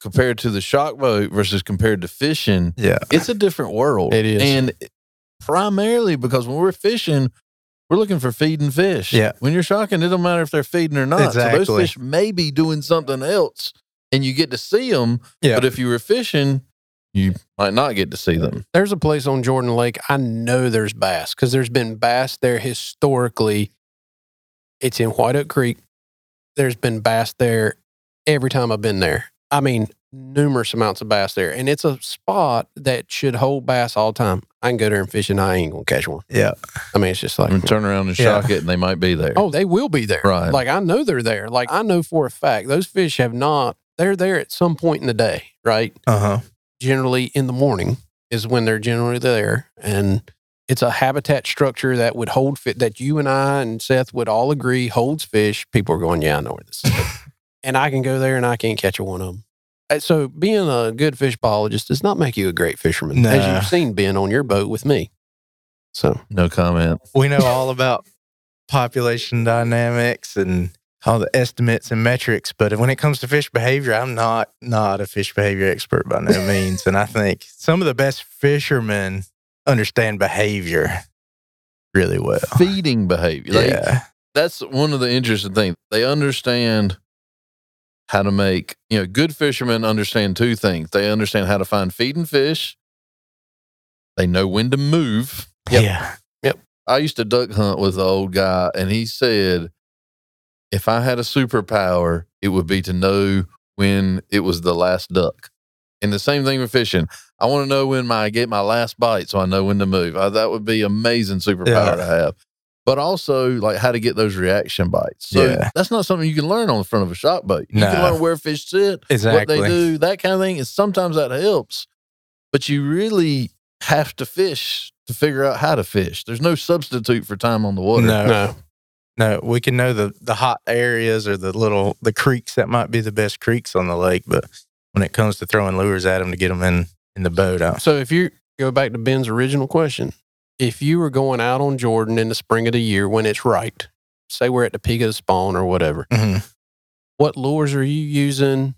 compared to the shock boat versus compared to fishing, Yeah. it's a different world. It is. And primarily because when we're fishing, we're looking for feeding fish. Yeah. When you're shocking, it don't matter if they're feeding or not. Exactly. So those fish may be doing something else and you get to see them. Yeah. But if you were fishing, you might not get to see them. There's a place on Jordan Lake. I know there's bass because there's been bass there historically. It's in White Oak Creek. There's been bass there every time I've been there. I mean, numerous amounts of bass there. And it's a spot that should hold bass all the time. I can go there and fish and I ain't going to catch one. Yeah. I mean, it's just like, And turn around and Yeah. shock it and they might be there. oh, they will be there. Right. Like, I know they're there. Like, I know for a fact those fish have not, they're there at some point in the day, right? Uh huh. generally in the morning is when they're generally there and it's a habitat structure that would hold fit that you and I and Seth would all agree holds fish. People are going, yeah, I know where this is. and I can go there and I can't catch a one of them. Uh, So being a good fish biologist does not make you a great fisherman, as you've seen Ben on your boat with me. So No comment. we know all about population dynamics and all the estimates and metrics but when it comes to fish behavior i'm not not a fish behavior expert by no means and i think some of the best fishermen understand behavior really well Feeding behavior. They- yeah that's one of the interesting things. They understand how to make, you know, good fishermen understand two things. They understand how to find feeding fish. They know when to move. yeah Yep. I used to duck hunt with the old guy, and he said, if I had a superpower, it would be to know when it was the last duck. And the same thing with fishing. I want to know when my, I get my last bite, so I know when to move. I, that would be amazing superpower Yeah. to have. But also, like how to get those reaction bites. So Yeah. that's not something you can learn on the front of a shock boat. You can learn where fish sit, exactly what they do, that kind of thing. And sometimes that helps, but you really have to fish to figure out how to fish. There's no substitute for time on the water. no no, no we can know the the hot areas or the little the creeks that might be the best creeks on the lake but when it comes to throwing lures at them to get them in in the boat I, So if you go back to Ben's original question, if you were going out on Jordan in the spring of the year when it's right, say we're at the peak of the spawn or whatever, Mhm. what lures are you using?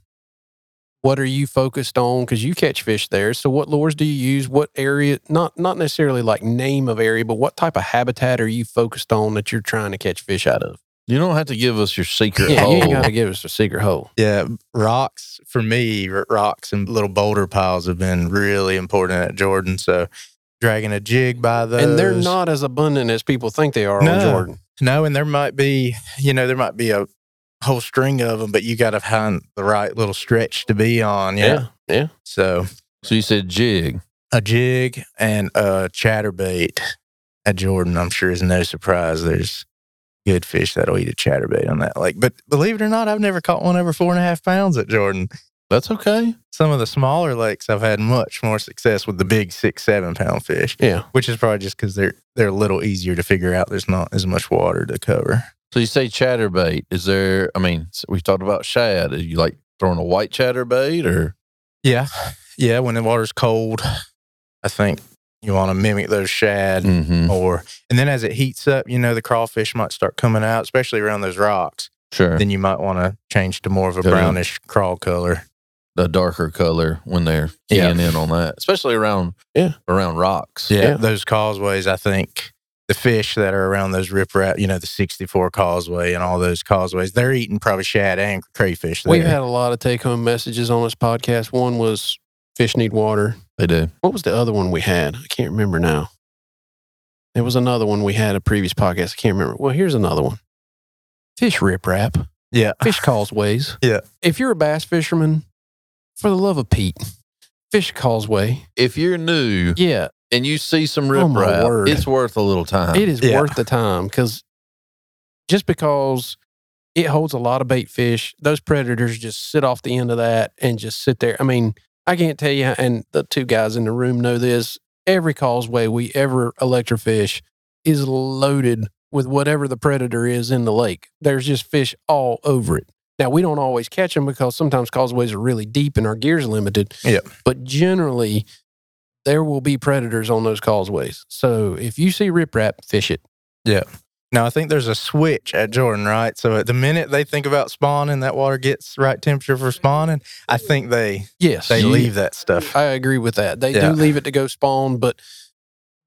What are you focused on? Because you catch fish there. So what lures do you use? What area? Not not necessarily like name of area, but what type of habitat are you focused on that you're trying to catch fish out of? You don't have to give us your secret Yeah, hole. you got to give us a secret hole. Yeah, rocks for me, rocks and little boulder piles have been really important at Jordan. So dragging a jig by those, And they're not as abundant as people think they are on No. Jordan. No, and there might be, you know, there might be a whole string of them, but you got to find the right little stretch to be on. Yeah. Yeah. Yeah. So so you said jig. a jig and a chatterbait at Jordan, I'm sure is no surprise. There's good fish that'll eat a chatterbait on that lake. But believe it or not, I've never caught one over four and a half pounds at Jordan. That's okay. Some of the smaller lakes, I've had much more success with the big six, seven pound fish, Yeah. which is probably just because they're they're a little easier to figure out. There's not as much water to cover. So you say chatterbait. Is there? I mean, we talked about shad. Are you like throwing a white chatterbait or? Yeah, yeah. When the water's cold, I think you want to mimic those shad. Mm-hmm. Or and then as it heats up, you know the crawfish might start coming out, especially around those rocks. Sure. Then you might want to change to more of a brownish crawl color. The darker color when they're Yeah. in on that, especially around Yeah. around rocks. Yeah. those causeways. I think the fish that are around those riprap, you know, the 64 causeway and all those causeways, they're eating probably shad and crayfish. There. We've had a lot of take home messages on this podcast. One was fish need water. They do. What was the other one we had? I can't remember now. There was another one we had a previous podcast. I can't remember. Well, here's another one. Fish riprap. yeah, Fish causeways. Yeah. If you're a bass fisherman, for the love of Pete, fish causeway. If you're new Yeah, and you see some Oh, my riprap, word. it's worth a little time. it is Yeah. worth the time because just because it holds a lot of bait fish, those predators just sit off the end of that and just sit there. I mean, I can't tell you, and the two guys in the room know this. Every causeway we ever electrofish is loaded with whatever the predator is in the lake. There's just fish all over it. Now we don't always catch them because sometimes causeways are really deep and our gear's limited. Yep. But generally, there will be predators on those causeways. So if you see riprap, fish it. Yeah. Now I think there's a switch at Jordan, right? So at the minute they think about spawning, that water gets right temperature for spawning. I think they Yes, they leave that stuff. I agree with that. They Yeah. do leave it to go spawn, but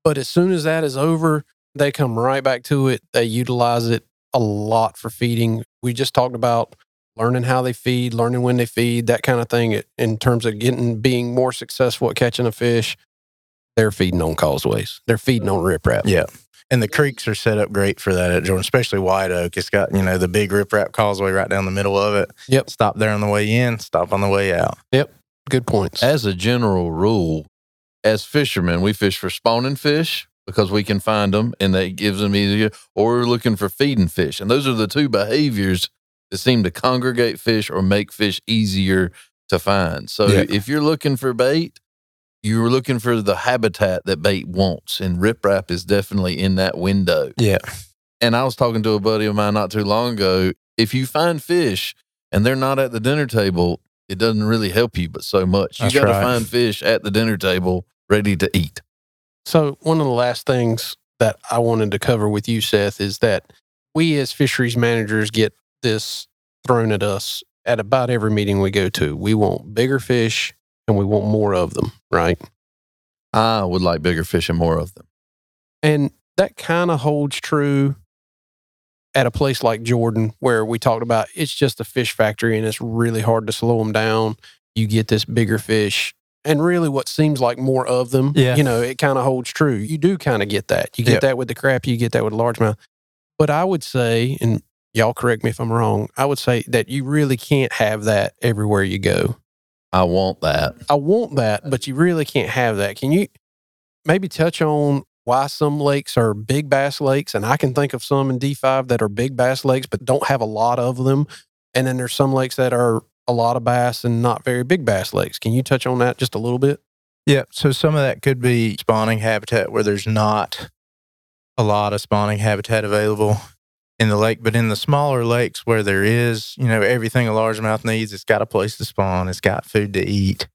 but as soon as that is over, they come right back to it. They utilize it a lot for feeding. We just talked about learning how they feed, learning when they feed, that kind of thing. It- In terms of getting being more successful at catching a fish, they're feeding on causeways. They're feeding on riprap. Yeah. And the creeks are set up great for that at Jordan, especially White Oak. It's got, you know, the big riprap causeway right down the middle of it. Yep. Stop there on the way in, stop on the way out. Yep. Good points. As a general rule, as fishermen, we fish for spawning fish because we can find them and that gives them easier, or we're looking for feeding fish. And those are the two behaviors that seem to congregate fish or make fish easier to find. So Yeah. if you're looking for bait, you're looking for the habitat that bait wants, and riprap is definitely in that window. Yeah. And I was talking to a buddy of mine not too long ago. If you find fish and they're not at the dinner table, it doesn't really help you but so much. You got to right. find fish at the dinner table ready to eat. So, one of the last things that I wanted to cover with you, Seth, is that we as fisheries managers get this thrown at us at about every meeting we go to. We want bigger fish and we want more of them, right? I would like bigger fish and more of them. And that kind of holds true at a place like Jordan, where we talked about it's just a fish factory and it's really hard to slow them down. You get this bigger fish and really what seems like more of them. Yeah. You know, it kind of holds true. You do kind of get that. You get Yep. that with the crap, you get that with largemouth. But I would say, and y'all correct me if I'm wrong, I would say that you really can't have that everywhere you go. I want that. I want that, but you really can't have that. Can you maybe touch on why some lakes are big bass lakes? And I can think of some in D5 that are big bass lakes, but don't have a lot of them. And then there's some lakes that are a lot of bass and not very big bass lakes. Can you touch on that just a little bit? Yeah. So some of that could be spawning habitat where there's not a lot of spawning habitat available in the lake, but in the smaller lakes where there is, you know, everything a largemouth needs, it's got a place to spawn, it's got food to eat.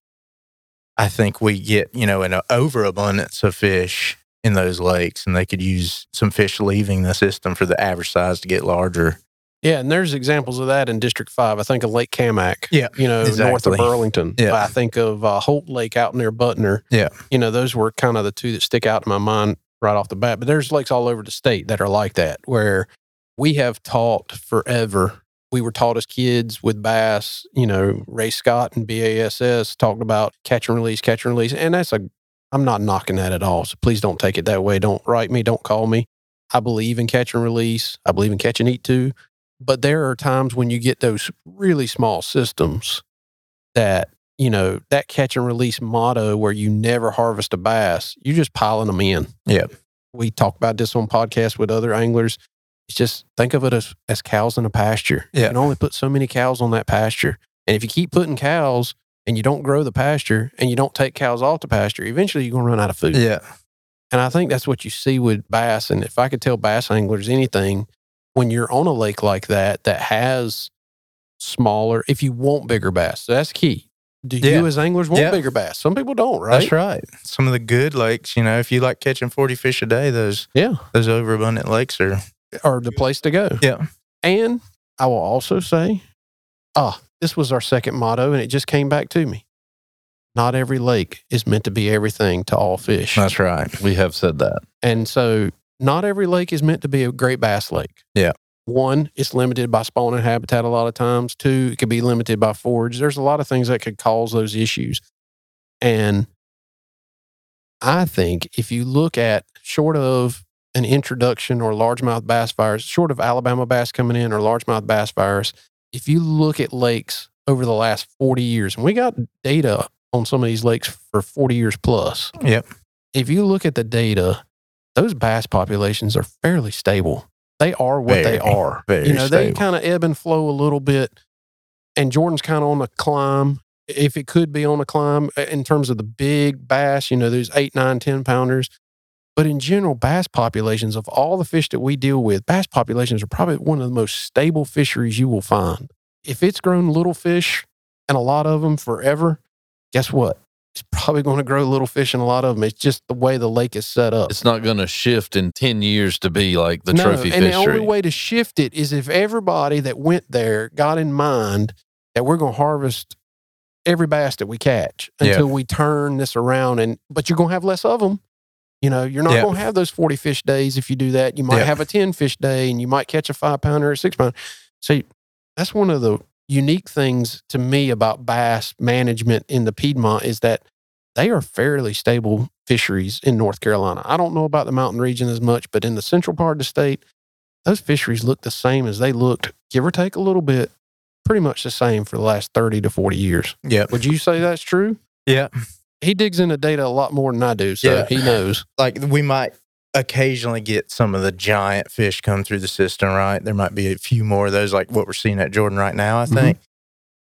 I think we get, you know, an overabundance of fish in those lakes, and they could use some fish leaving the system for the average size to get larger. Yeah, and there's examples of that in District 5. I think of Lake Cammack, Yeah, you know, north of Burlington. Yeah. I think of uh, Holt Lake out near Butner. Yeah. You know, those were kind of the two that stick out in my mind right off the bat. But there's lakes all over the state that are like that, where we have taught forever. We were taught as kids with bass, you know, Ray Scott and BASS talked about catch and release, catch and release. And that's a, I'm not knocking that at all. So please don't take it that way. Don't write me, don't call me. I believe in catch and release. I believe in catch and eat too. But there are times when you get those really small systems that, you know, that catch and release motto where you never harvest a bass, you're just piling them in. Yeah. We talk about this on podcasts with other anglers. It's just think of it as, as cows in a pasture. You Yeah. can only put so many cows on that pasture. And if you keep putting cows and you don't grow the pasture and you don't take cows off the pasture, eventually you're going to run out of food. Yeah. And I think that's what you see with bass. And if I could tell bass anglers anything, when you're on a lake like that, that has smaller, if you want bigger bass, so that's key. Do Yeah. you as anglers want Yeah. bigger bass? Some people don't, right? That's right. Some of the good lakes, you know, if you like catching 40 fish a day, those Yeah. those overabundant lakes are Or the place to go. Yeah. And I will also say, ah, this was our second motto, and it just came back to me. Not every lake is meant to be everything to all fish. That's right. We have said that. And so, not every lake is meant to be a great bass lake. Yeah. One, it's limited by spawning habitat a lot of times. Two, it could be limited by forage. There's a lot of things that could cause those issues. And I think if you look at short of an introduction or largemouth bass virus, short of Alabama bass coming in or largemouth bass virus, if you look at lakes over the last 40 years, and we got data on some of these lakes for 40 years plus. Yep. If you look at the data, those bass populations are fairly stable. They are what they are. very you know, they kind of ebb and flow a little bit. And Jordan's kind of on a climb. If it could be on a climb uh, in terms of the big bass, you know, those eight, nine, 10 pounders. But in general, bass populations of all the fish that we deal with, bass populations are probably one of the most stable fisheries you will find. If it's grown little fish and a lot of them forever, guess what? It's probably going to grow little fish and a lot of them. It's just the way the lake is set up. It's not going to shift in 10 years to be like the No, trophy and the only way to shift it is if everybody that went there got in mind that we're going to harvest every bass that we catch Yeah. until we turn this around. And but you're going to have less of them. You know, you're not Yeah. going to have those 40 fish days if you do that. You might Yeah. have a 10 fish day and you might catch a five pounder or a six pounder. So that's one of the unique things to me about bass management in the Piedmont is that they are fairly stable fisheries in North Carolina. I don't know about the mountain region as much, but in the central part of the state, those fisheries look the same as they looked, give or take a little bit, pretty much the same for the last 30 to 40 years. Yeah. Would you say that's true? Yeah. He digs into data a lot more than I do, so Yeah. he knows. Like we might occasionally get some of the giant fish come through the system, right? There might be a few more of those, like what we're seeing at Jordan right now, I Mhm. think.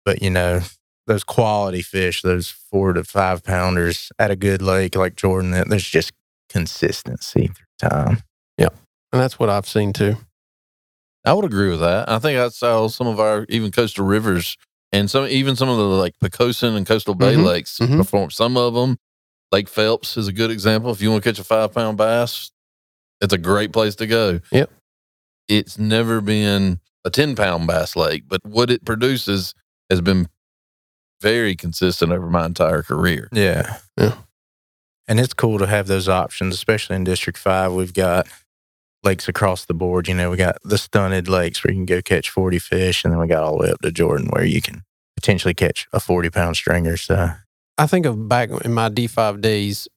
But you know, those quality fish, those four to five pounders at a good lake like Jordan, that there's just consistency through time. Yeah, and that's what I've seen too. I would agree with that. I think that's how some of our even coastal rivers and some even some of the like Pocosin and Coastal Bay Mhm, lakes mhm. perform. Some of them, Lake Phelps is a good example. If you want to catch a five pound bass, it's a great place to go. Yep. It's never been a ten pound bass lake, but what it produces has been very consistent over my entire career. Yeah. Yeah. And it's cool to have those options, especially in District 5. We've got lakes across the board. You know, we got the stunted lakes where you can go catch 40 fish, and then we got all the way up to Jordan where you can potentially catch a 40 pound stringer. So, I think of back in my D5 days,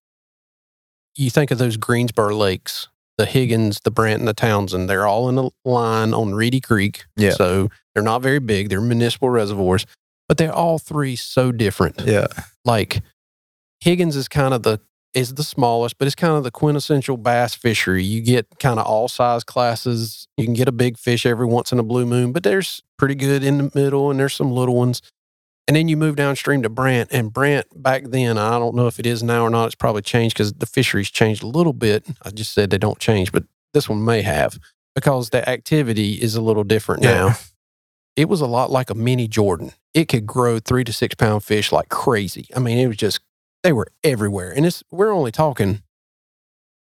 you think of those Greensboro lakes, the Higgins, the Brandt, and the Townsend. They're all in a line on Reedy Creek. Yeah. So they're not very big. They're municipal reservoirs, but they're all three so different. yeah. Like Higgins is kind of the is the smallest, but it's kind of the quintessential bass fishery. You get kind of all size classes. You can get a big fish every once in a blue moon, but there's pretty good in the middle and there's some little ones. And then you move downstream to Brandt, and Brandt back then, I don't know if it is now or not. It's probably changed because the fisheries changed a little bit. I just said they don't change, but this one may have because the activity is a little different Yeah. now. It was a lot like a mini Jordan. It could grow three to six pound fish like crazy. I mean, it was just they were everywhere, and it's we're only talking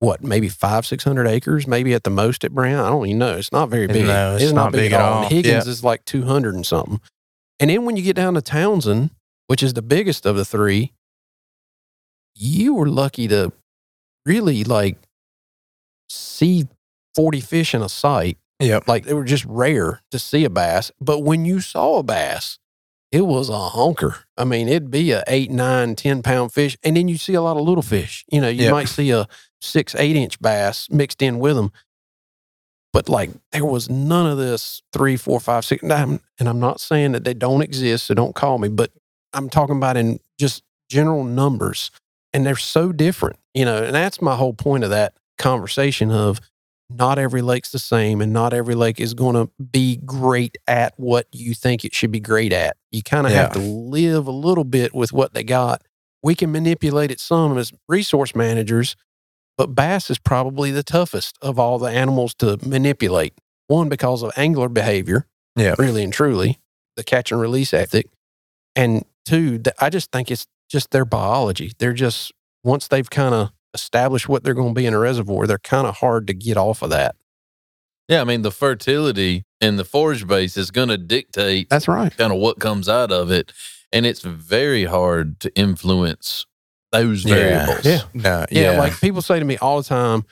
what maybe five six hundred acres, maybe at the most at Brown. I don't even know. It's not very big. No, it's not big at all. And Higgins is like two hundred and something. And then when you get down to Townsend, which is the biggest of the three, you were lucky to really like see 40 fish in a sight. Yep. Like they were just rare to see a bass. But when you saw a bass, it was a honker. I mean, it'd be a eight, nine, 10 pound fish. And then you see a lot of little fish. You know, you Yep. might see a six, eight inch bass mixed in with them. But like there was none of this three, four, five, six. And I'm, and I'm not saying that they don't exist, so don't call me, but I'm talking about in just general numbers. And they're so different, you know, and that's my whole point of that conversation of not every lake's the same and not every lake is going to be great at what you think it should be great at. You kind of have to live a little bit with what they got. We can manipulate it some as resource managers, but bass is probably the toughest of all the animals to manipulate. One, because of angler behavior, Yeah. really and truly, the catch and release ethic. And two, I just think it's just their biology. They're just, once they've kind of established what they're going to be in a reservoir, they're kind of hard to get off of that. Yeah, I mean the fertility in the forage base is going to dictate That's right. kind of what comes out of it, and it's very hard to influence those variables. Yeah. No. Yeah, Yeah. like people say to me all the time,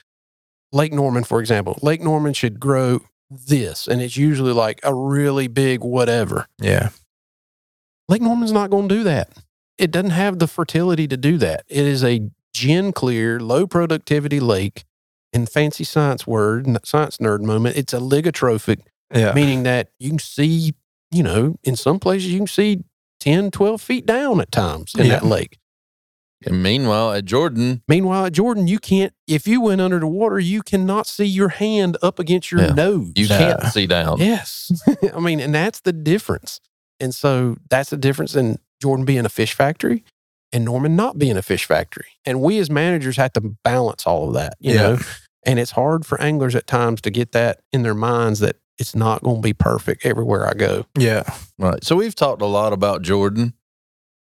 Lake Norman, for example, Lake Norman should grow this, and it's usually like a really big whatever. yeah. Lake Norman's not going to do that. It doesn't have the fertility to do that. It is a gin clear, low productivity lake. In fancy science word, science nerd moment, it's oligotrophic, Yeah. meaning that you can see, you know, in some places you can see 10, 12 feet down at times in that lake. And meanwhile, at Jordan, Meanwhile, at Jordan, you can't, if you went under the water, you cannot see your hand up against your Yeah. nose. you No. can't see down. Yes. I mean, and that's the difference. And so that's the difference in Jordan being a fish factory and Norman not being a fish factory. And we as managers have to balance all of that, you Yeah. know? And it's hard for anglers at times to get that in their minds that it's not going to be perfect everywhere I go. Yeah. Right. So we've talked a lot about Jordan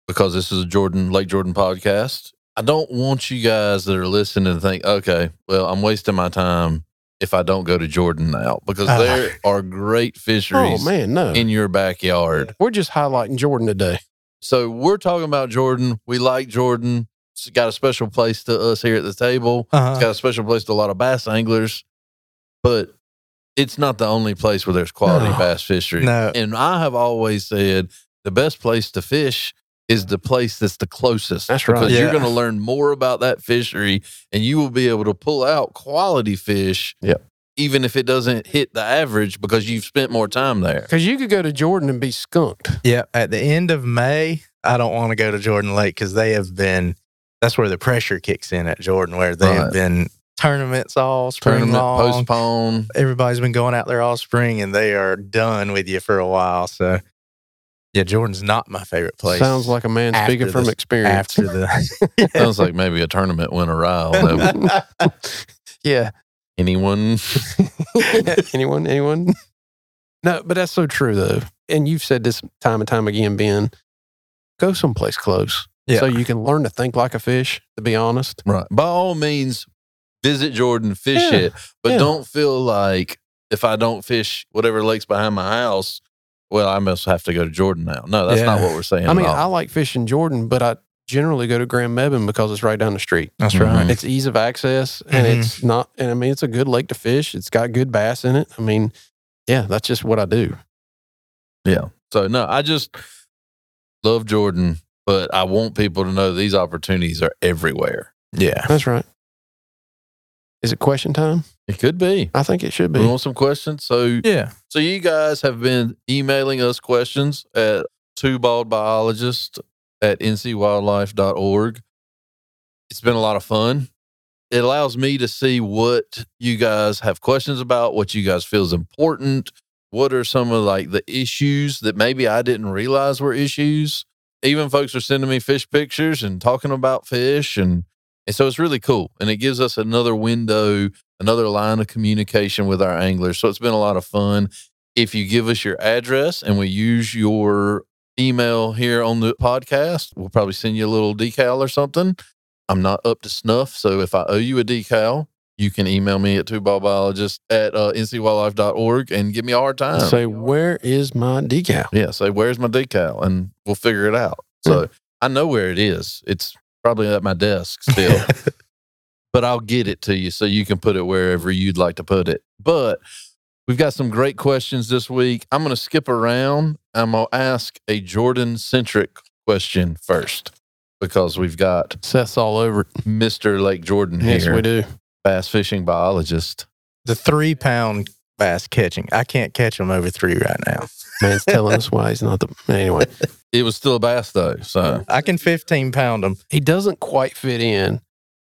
because this is a Jordan Lake Jordan podcast. I don't want you guys that are listening to think, okay, well, I'm wasting my time if I don't go to Jordan now because Ah. there are great fisheries Oh, man, no. in your backyard. We're just highlighting Jordan today. So we're talking about Jordan. We like Jordan. It's got a special place to us here at the table. It's Uh-huh. got a special place to a lot of bass anglers, but it's not the only place where there's quality No. bass fishery. No. And I have always said the best place to fish is the place that's the closest. That's right. Because you're going to learn more about that fishery and you will be able to pull out quality fish. Yep. Even if it doesn't hit the average because you've spent more time there. Because you could go to Jordan and be skunked. Yeah. At the end of May, I don't want to go to Jordan Lake because they have been, that's where the pressure kicks in at Jordan, where they Right. have been tournaments all spring Tournament long. postpone. Everybody's been going out there all spring and they are done with you for a while. So, yeah, Jordan's not my favorite place. Sounds like a man after speaking from this- experience. after the. Sounds like maybe a tournament went awry. yeah. Anyone? anyone? Anyone? No, but that's so true though. And you've said this time and time again, Ben. Go someplace close. Yeah. So you can learn to think like a fish, to be honest. Right. By all means, visit Jordan, fish Yeah, it, but yeah. don't feel like if I don't fish whatever lake's behind my house, well, I must have to go to Jordan now. No, that's not what we're saying. I mean, I like fishing Jordan, but I generally go to Graham-Mebane because it's right down the street. That's Mhm. right. It's ease of access and Mhm. it's not, and I mean, it's a good lake to fish. It's got good bass in it. I mean, yeah, that's just what I do. yeah. So no, I just love Jordan, but I want people to know these opportunities are everywhere. Yeah. That's right. Is it question time? It could be. I think it should be. We want some questions. So Yeah. So you guys have been emailing us questions at two bald biologist at ncwildlife.org. It's been a lot of fun. It allows me to see what you guys have questions about, what you guys feel is important. What are some of like the issues that maybe I didn't realize were issues? Even folks are sending me fish pictures and talking about fish and and so it's really cool. And it gives us another window, another line of communication with our anglers. So it's been a lot of fun if you give us your address and we use your email here on the podcast, we'll probably send you a little decal or something. I'm not up to snuff. So if I owe you a decal, you can email me at twobiologist at uh, ncwildlife.org and give me a hard time. Say, where is my decal? yeah, say, where's my decal? And we'll figure it out. So I know where it is. It's probably at my desk still but I'll get it to you so you can put it wherever you'd like to put it. But We've got some great questions this week. I'm going to skip around. I'm going to ask a Jordan centric question first because we've got Seth's all over. Mr. Lake Jordan here, Yes, we do. bass fishing biologist. The three pound bass catching. I can't catch them over three right now. Man's telling us why he's not the. Anyway, It was still a bass though, so I can 15 pound them. he doesn't quite fit in.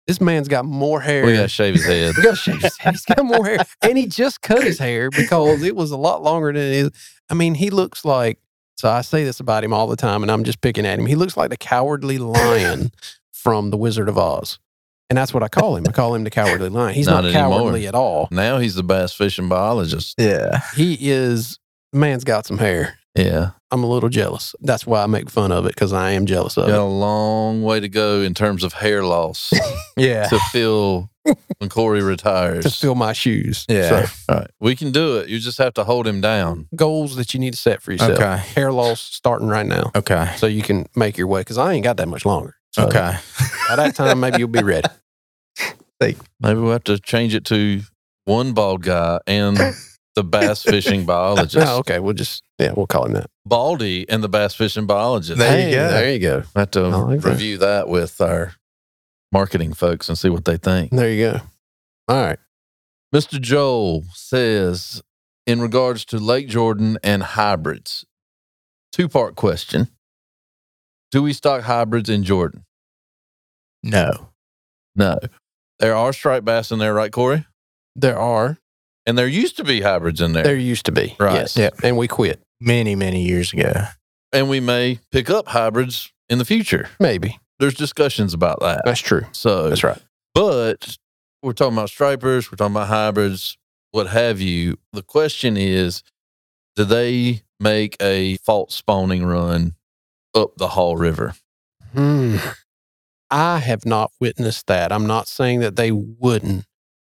This man's got more hair. we got to shave his head. We gotta shave his head. He's got more hair, and he just cut his hair because it was a lot longer than it is. I mean, he looks like. So I say this about him all the time, and I'm just picking at him. He looks like the cowardly lion from The Wizard of Oz, and that's what I call him. I call him the cowardly lion. He's Not not, cowardly at all. Now he's the bass fishing biologist. Yeah. He is. Man's got some hair. Yeah. I'm a little jealous. That's why I make fun of it because I am jealous of Got a it. long way to go in terms of hair loss Yeah. to fill when Corey retires. To fill my shoes. Yeah. So, All right. We can do it. You just have to hold him down. goals that you need to set for yourself. Okay. Hair loss starting right now, Okay. so you can make your way. Because I ain't got that much longer. So Okay. By that time, maybe you'll be ready. Maybe we'll have to change it to one bald guy and the bass fishing biologist. Oh, okay. We'll just yeah, we'll call him that. Baldy and the bass fishing biologist. There you go. There you go. I have to I like that. review that with our marketing folks and see what they think. There you go. All right. Mr. Joel says, in regards to Lake Jordan and hybrids, two part question. Do we stock hybrids in Jordan? No. No. There are striped bass in there, right, Corey? There are. And there used to be hybrids in there. There used to be. Right. Yes. Yeah. And we quit. Many, many years ago. and we may pick up hybrids in the future. Maybe. There's discussions about that. That's true. So, That's right. but we're talking about stripers, we're talking about hybrids, what have you. The question is, do they make a fault spawning run up the Haw River? Hmm. I have not witnessed that. I'm not saying that they wouldn't.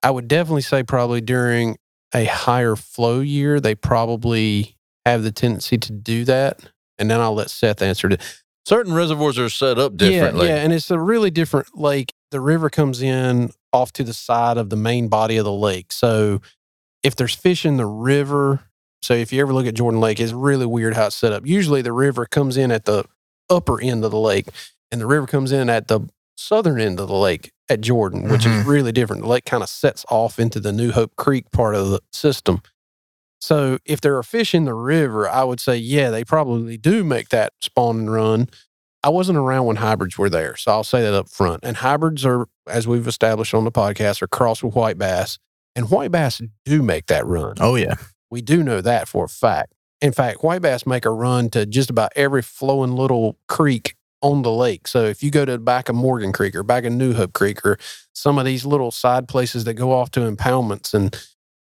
I would definitely say probably during a higher flow year, they probably have the tendency to do that. And then I'll let Seth answer it. Certain reservoirs are set up differently. Yeah, yeah, and it's a really different lake. The river comes in off to the side of the main body of the lake. So if there's fish in the river, so if you ever look at Jordan Lake, it's really weird how it's set up. Usually the river comes in at the upper end of the lake, and the river comes in at the southern end of the lake at Jordan, which is Mhm. really different. The lake kind of sets off into the New Hope Creek part of the system. So if there are fish in the river, I would say, yeah, they probably do make that spawn and run. I wasn't around when hybrids were there, so I'll say that up front. And hybrids are, as we've established on the podcast, are crossed with white bass. And white bass do make that run. Oh, yeah. We do know that for a fact. In fact, white bass make a run to just about every flowing little creek on the lake. So if you go to the back of Morgan Creek or back of New Hope Creek or some of these little side places that go off to impoundments and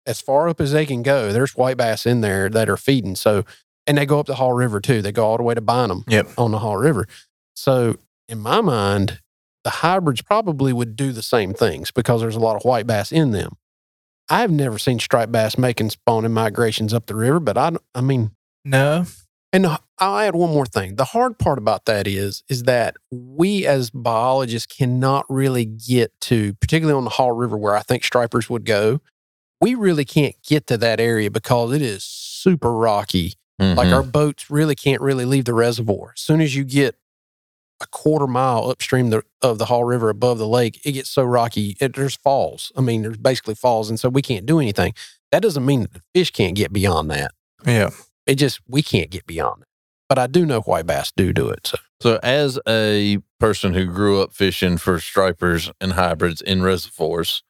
as far up as they can go, there's white bass in there that are feeding. So, and they go up the Haw River too. They go all the way to Bynum Yep. on the Haw River. So in my mind, the hybrids probably would do the same things because there's a lot of white bass in them. I've never seen striped bass making spawning migrations up the river, but I, I mean, No. And I'll add one more thing. The hard part about that is, is that we as biologists cannot really get to, particularly on the Haw River where I think stripers would go. We really can't get to that area because it is super rocky like Mhm. our boats really can't really leave the reservoir. As soon as you get a quarter mile upstream the, of the Haw River above the lake, it gets so rocky. It, there's falls. I mean, there's basically falls, and so we can't do anything. That doesn't mean that the fish can't get beyond that. Yeah. It just we can't get beyond it. But I do know white bass do do it. So So, as a person who grew up fishing for stripers and hybrids in reservoirs,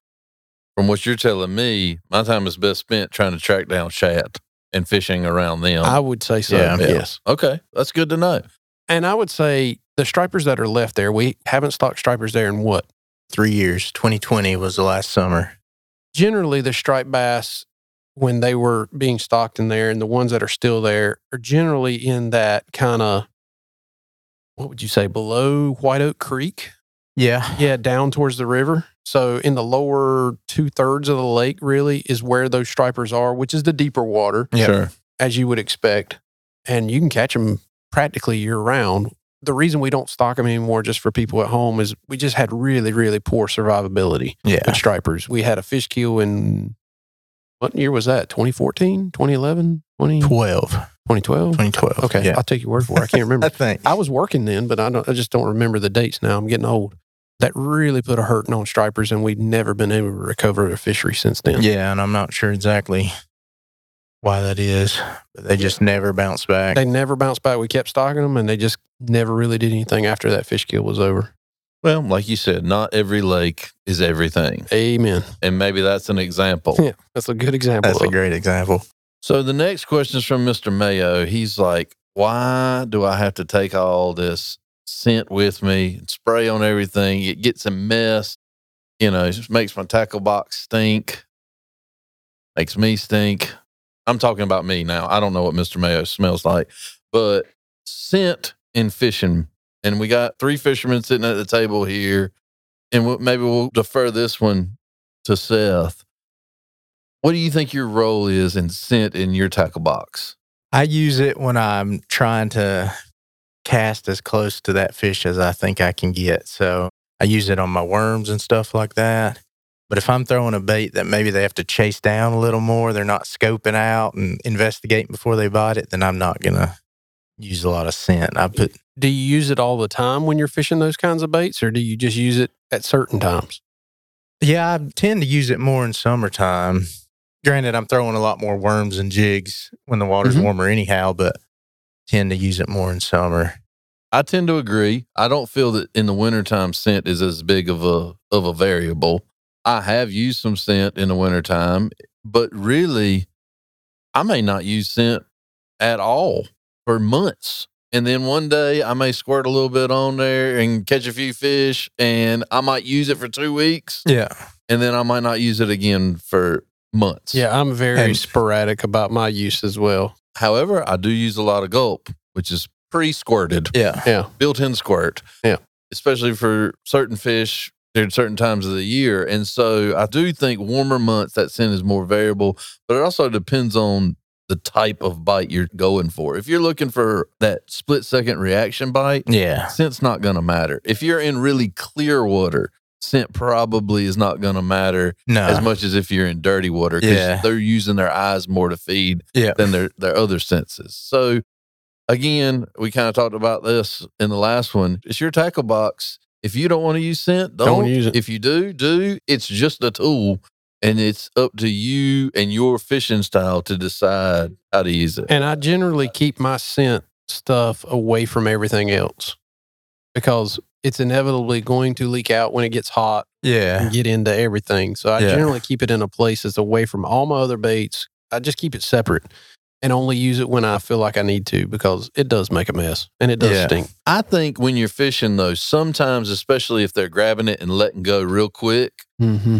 from what you're telling me, my time is best spent trying to track down shad and fishing around them. I would say so. Yeah. Yes. okay, that's good to know. And I would say the stripers that are left there, we haven't stocked stripers there in what Three years. 2020 was the last summer. generally the striped bass when they were being stocked in there and the ones that are still there are generally in that kind of what would you say below white oak creek Yeah. yeah down towards the river so in the lower two thirds of the lake really is where those stripers are which is the deeper water Yep. Sure. as you would expect and you can catch them practically year round the reason we don't stock them anymore just for people at home is we just had really really poor survivability Yeah. with stripers. We had a fish kill in What year was that? 2014, 2011, 20, 12, 2012? 2012. Okay, Yeah. I'll take your word for it. I can't remember. I think. I was working then, but I don't. I just don't remember the dates now. I'm getting old. That really put a hurting on stripers, and we've never been able to recover a fishery since then. Yeah, and I'm not sure exactly why that is, but they just never bounced back. They never bounced back. We kept stocking them, and they just never really did anything after that fish kill was over. Well, like you said, not every lake is everything. Amen. And maybe that's an example. Yeah, that's a good example. That's a great example. So the next question is from Mr. Mayo. He's like, why do I have to take all this scent with me and spray on everything? It gets a mess. You know, it just makes my tackle box stink, makes me stink. I'm talking about me now. I don't know what Mr. Mayo smells like, but scent in fishing. And we got three fishermen sitting at the table here. And maybe we'll defer this one to Seth. What do you think your role is in scent in your tackle box? I use it when I'm trying to cast as close to that fish as I think I can get. So I use it on my worms and stuff like that. But if I'm throwing a bait that maybe they have to chase down a little more, they're not scoping out and investigating before they bite it, then I'm not going to use a lot of scent. I put, Do you use it all the time when you're fishing those kinds of baits, or do you just use it at certain times? yeah, I tend to use it more in summertime. Granted, I'm throwing a lot more worms and jigs when the water's Mhm. warmer anyhow, but tend to use it more in summer. I tend to agree. I don't feel that in the wintertime scent is as big of a of a variable. I have used some scent in the wintertime, but really I may not use scent at all for months. And then one day I may squirt a little bit on there and catch a few fish and I might use it for 2 weeks Yeah. and then I might not use it again for months. Yeah, I'm very And- sporadic about my use as well. However, I do use a lot of gulp, which is pre-squirted. Yeah. Yeah. built-in squirt. Yeah. especially for certain fish during certain times of the year. And so I do think warmer months that scent is more variable, but it also depends on the type of bite you're going for. If you're looking for that split second reaction bite, Yeah. scent's not going to matter. If you're in really clear water, scent probably is not going to matter No. as much as if you're in dirty water because Yeah. they're using their eyes more to feed Yeah. than their their other senses. So again, we kind of talked about this in the last one. It's your tackle box. If you don't want to use scent, don't, Don't use it. If you do, do. It's just a tool, and it's up to you and your fishing style to decide how to use it. And I generally keep my scent stuff away from everything else because it's inevitably going to leak out when it gets hot Yeah. and get into everything. So I Yeah. generally keep it in a place that's away from all my other baits. I just keep it separate and only use it when I feel like I need to because it does make a mess and it does Yeah. stink. I think when you're fishing, though, sometimes, especially if they're grabbing it and letting go real quick, Mm-hmm.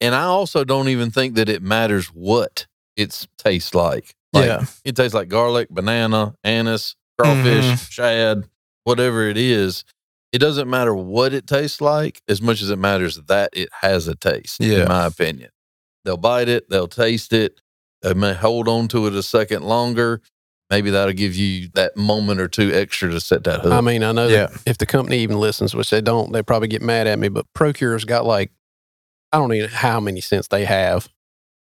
And I also don't even think that it matters what it tastes like. Like, yeah. It tastes like garlic, banana, anise, crawfish, Mhm. shad, whatever it is. It doesn't matter what it tastes like as much as it matters that it has a taste, Yeah. in my opinion. They'll bite it, they'll taste it, they may hold on to it a second longer. Maybe that'll give you that moment or two extra to set that hook. I mean, I know Yeah. that if the company even listens, which they don't, they probably get mad at me, but Pro-Cure's got like, I don't know how many scents they have.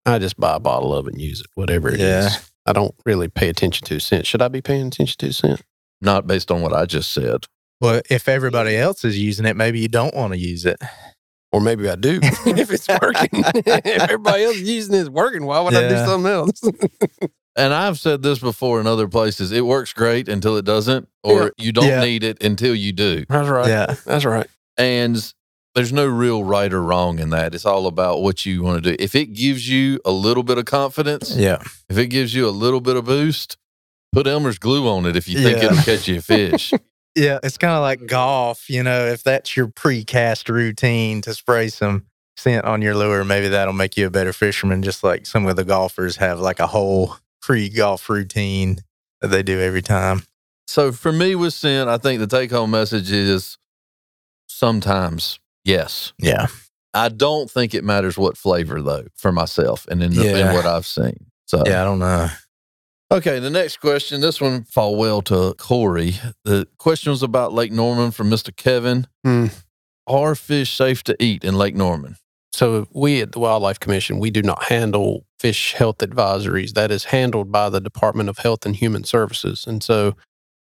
I just buy a bottle of it and use it, whatever it is. Yeah. I don't really pay attention to scents. Should I be paying attention to scents? Not based on what I just said. Well, if everybody else is using it, maybe you don't want to use it. Or maybe I do if it's working. if everybody else is using it, it's working. Why would I do something else? And I've said this before in other places. It works great until it doesn't, or Yeah. you don't Yeah. need it until you do. That's right. Yeah. That's right. And there's no real right or wrong in that. It's all about what you want to do. If it gives you a little bit of confidence, Yeah. if it gives you a little bit of boost, put Elmer's glue on it if you think Yeah. it'll catch you a fish. Yeah. It's kind of like golf. You know, if that's your pre-cast routine to spray some scent on your lure, maybe that'll make you a better fisherman, just like some of the golfers have like a whole pre-golf routine that they do every time. so for me with scent, I think the take home message is sometimes yes. Yeah. I don't think it matters what flavor though for myself and in, the, in what I've seen. So Yeah. I don't know. Okay, the next question. This one fall well to Corey. The question was about Lake Norman from Mr. Kevin. Hmm. Are fish safe to eat in Lake Norman? So we at the Wildlife Commission, we do not handle fish health advisories. That is handled by the Department of Health and Human Services. And so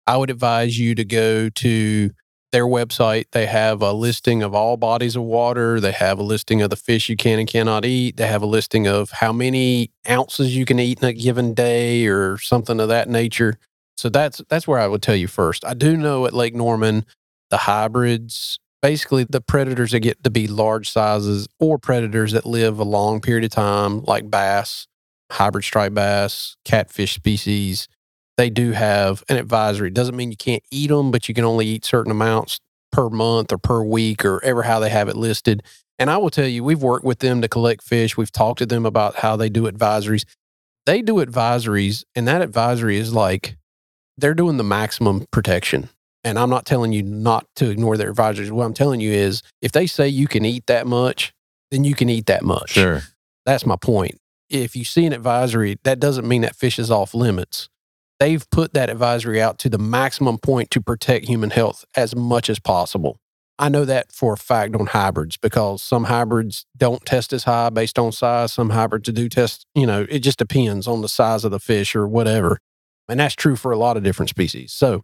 I would advise you to go to their website. They have a listing of all bodies of water. They have a listing of the fish you can and cannot eat. They have a listing of how many ounces you can eat in a given day or something of that nature. So that's that's where I would tell you first. I do know at Lake Norman, the hybrids, basically the predators that get to be large sizes or predators that live a long period of time, like bass, hybrid striped bass, catfish species, they do have an advisory. It doesn't mean you can't eat them, but you can only eat certain amounts per month or per week or ever how they have it listed. And I will tell you, we've worked with them to collect fish. We've talked to them about how they do advisories. They do advisories, and that advisory is like they're doing the maximum protection. And I'm not telling you not to ignore their advisories. What I'm telling you is if they say you can eat that much, then you can eat that much. Sure. That's my point. If you see an advisory, that doesn't mean that fish is off limits. They've put that advisory out to the maximum point to protect human health as much as possible. I know that for a fact on hybrids because some hybrids don't test as high based on size. Some hybrids do test, you know, it just depends on the size of the fish or whatever. And that's true for a lot of different species. So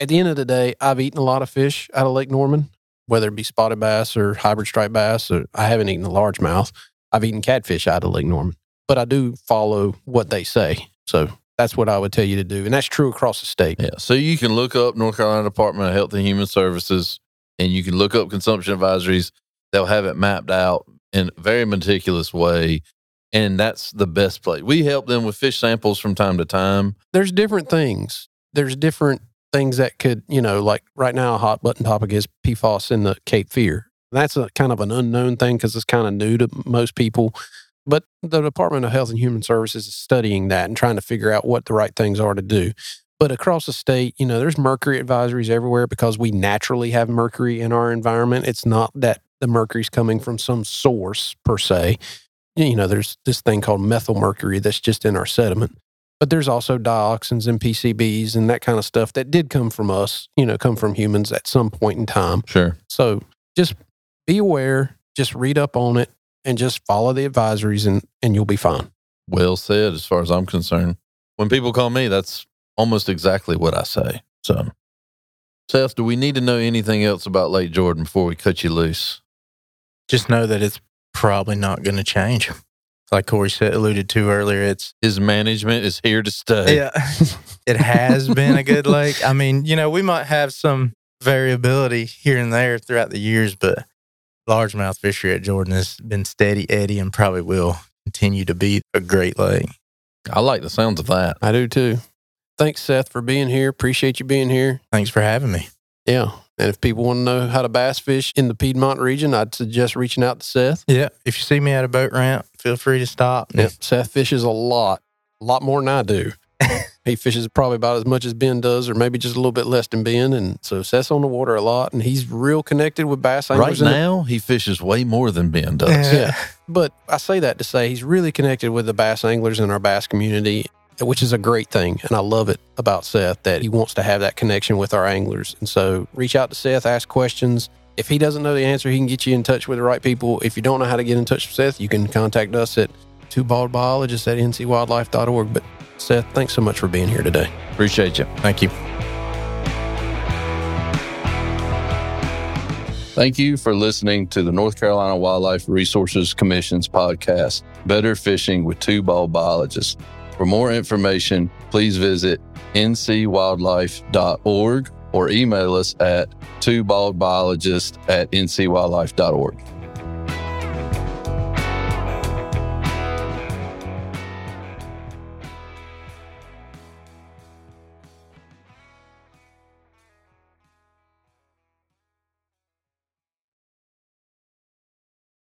at the end of the day, I've eaten a lot of fish out of Lake Norman, whether it be spotted bass or hybrid striped bass. Or I haven't eaten a largemouth. I've eaten catfish out of Lake Norman, but I do follow what they say. So that's what I would tell you to do. And that's true across the state. Yeah. So you can look up North Carolina Department of Health and Human Services and you can look up consumption advisories. They'll have it mapped out in a very meticulous way. And that's the best place. We help them with fish samples from time to time. There's different things. There's different things that could, you know, like right now, a hot button topic is PFAS in the Cape Fear. That's a kind of an unknown thing because it's kind of new to most people. But the Department of Health and Human Services is studying that and trying to figure out what the right things are to do. But across the state, you know, there's mercury advisories everywhere because we naturally have mercury in our environment. It's not that the mercury's coming from some source per se. You know, there's this thing called methyl mercury that's just in our sediment. But there's also dioxins and PCBs and that kind of stuff that did come from us, you know, come from humans at some point in time. Sure. So just be aware, just read up on it, and just follow the advisories and, and you'll be fine. Well said, as far as I'm concerned. When people call me, that's almost exactly what I say. So, Seth, do we need to know anything else about Lake Jordan before we cut you loose? Just know that it's probably not going to change. Like Corey said, alluded to earlier, it's His management is here to stay. yeah, it has been a good lake. I mean, you know, we might have some variability here and there throughout the years, but largemouth fishery at Jordan has been steady Eddie and probably will continue to be a great lake. I like the sounds of that. I do too. Thanks, Seth, for being here. Appreciate you being here. Thanks for having me. Yeah. And if people want to know how to bass fish in the Piedmont region, I'd suggest reaching out to Seth. Yeah, if you see me at a boat ramp, feel free to stop. Yep. Seth fishes a lot, a lot more than I do. he fishes probably about as much as Ben does, or maybe just a little bit less than Ben. And so Seth's on the water a lot, and he's real connected with bass Right anglers. in the- now, he fishes way more than Ben does. Yeah. Yeah. But I say that to say he's really connected with the bass anglers in our bass community, which is a great thing. And I love it about Seth that he wants to have that connection with our anglers. And so reach out to Seth, ask questions. If he doesn't know the answer, he can get you in touch with the right people. If you don't know how to get in touch with Seth, you can contact us at two bald biologists at ncwildlife.org. But Seth, thanks so much for being here today. Appreciate you. Thank you. Thank you for listening to the North Carolina Wildlife Resources Commission's podcast, Better Fishing with Two Bald Biologists. For more information, please visit ncwildlife.org or email us at twobaldbiologist at ncwildlife.org.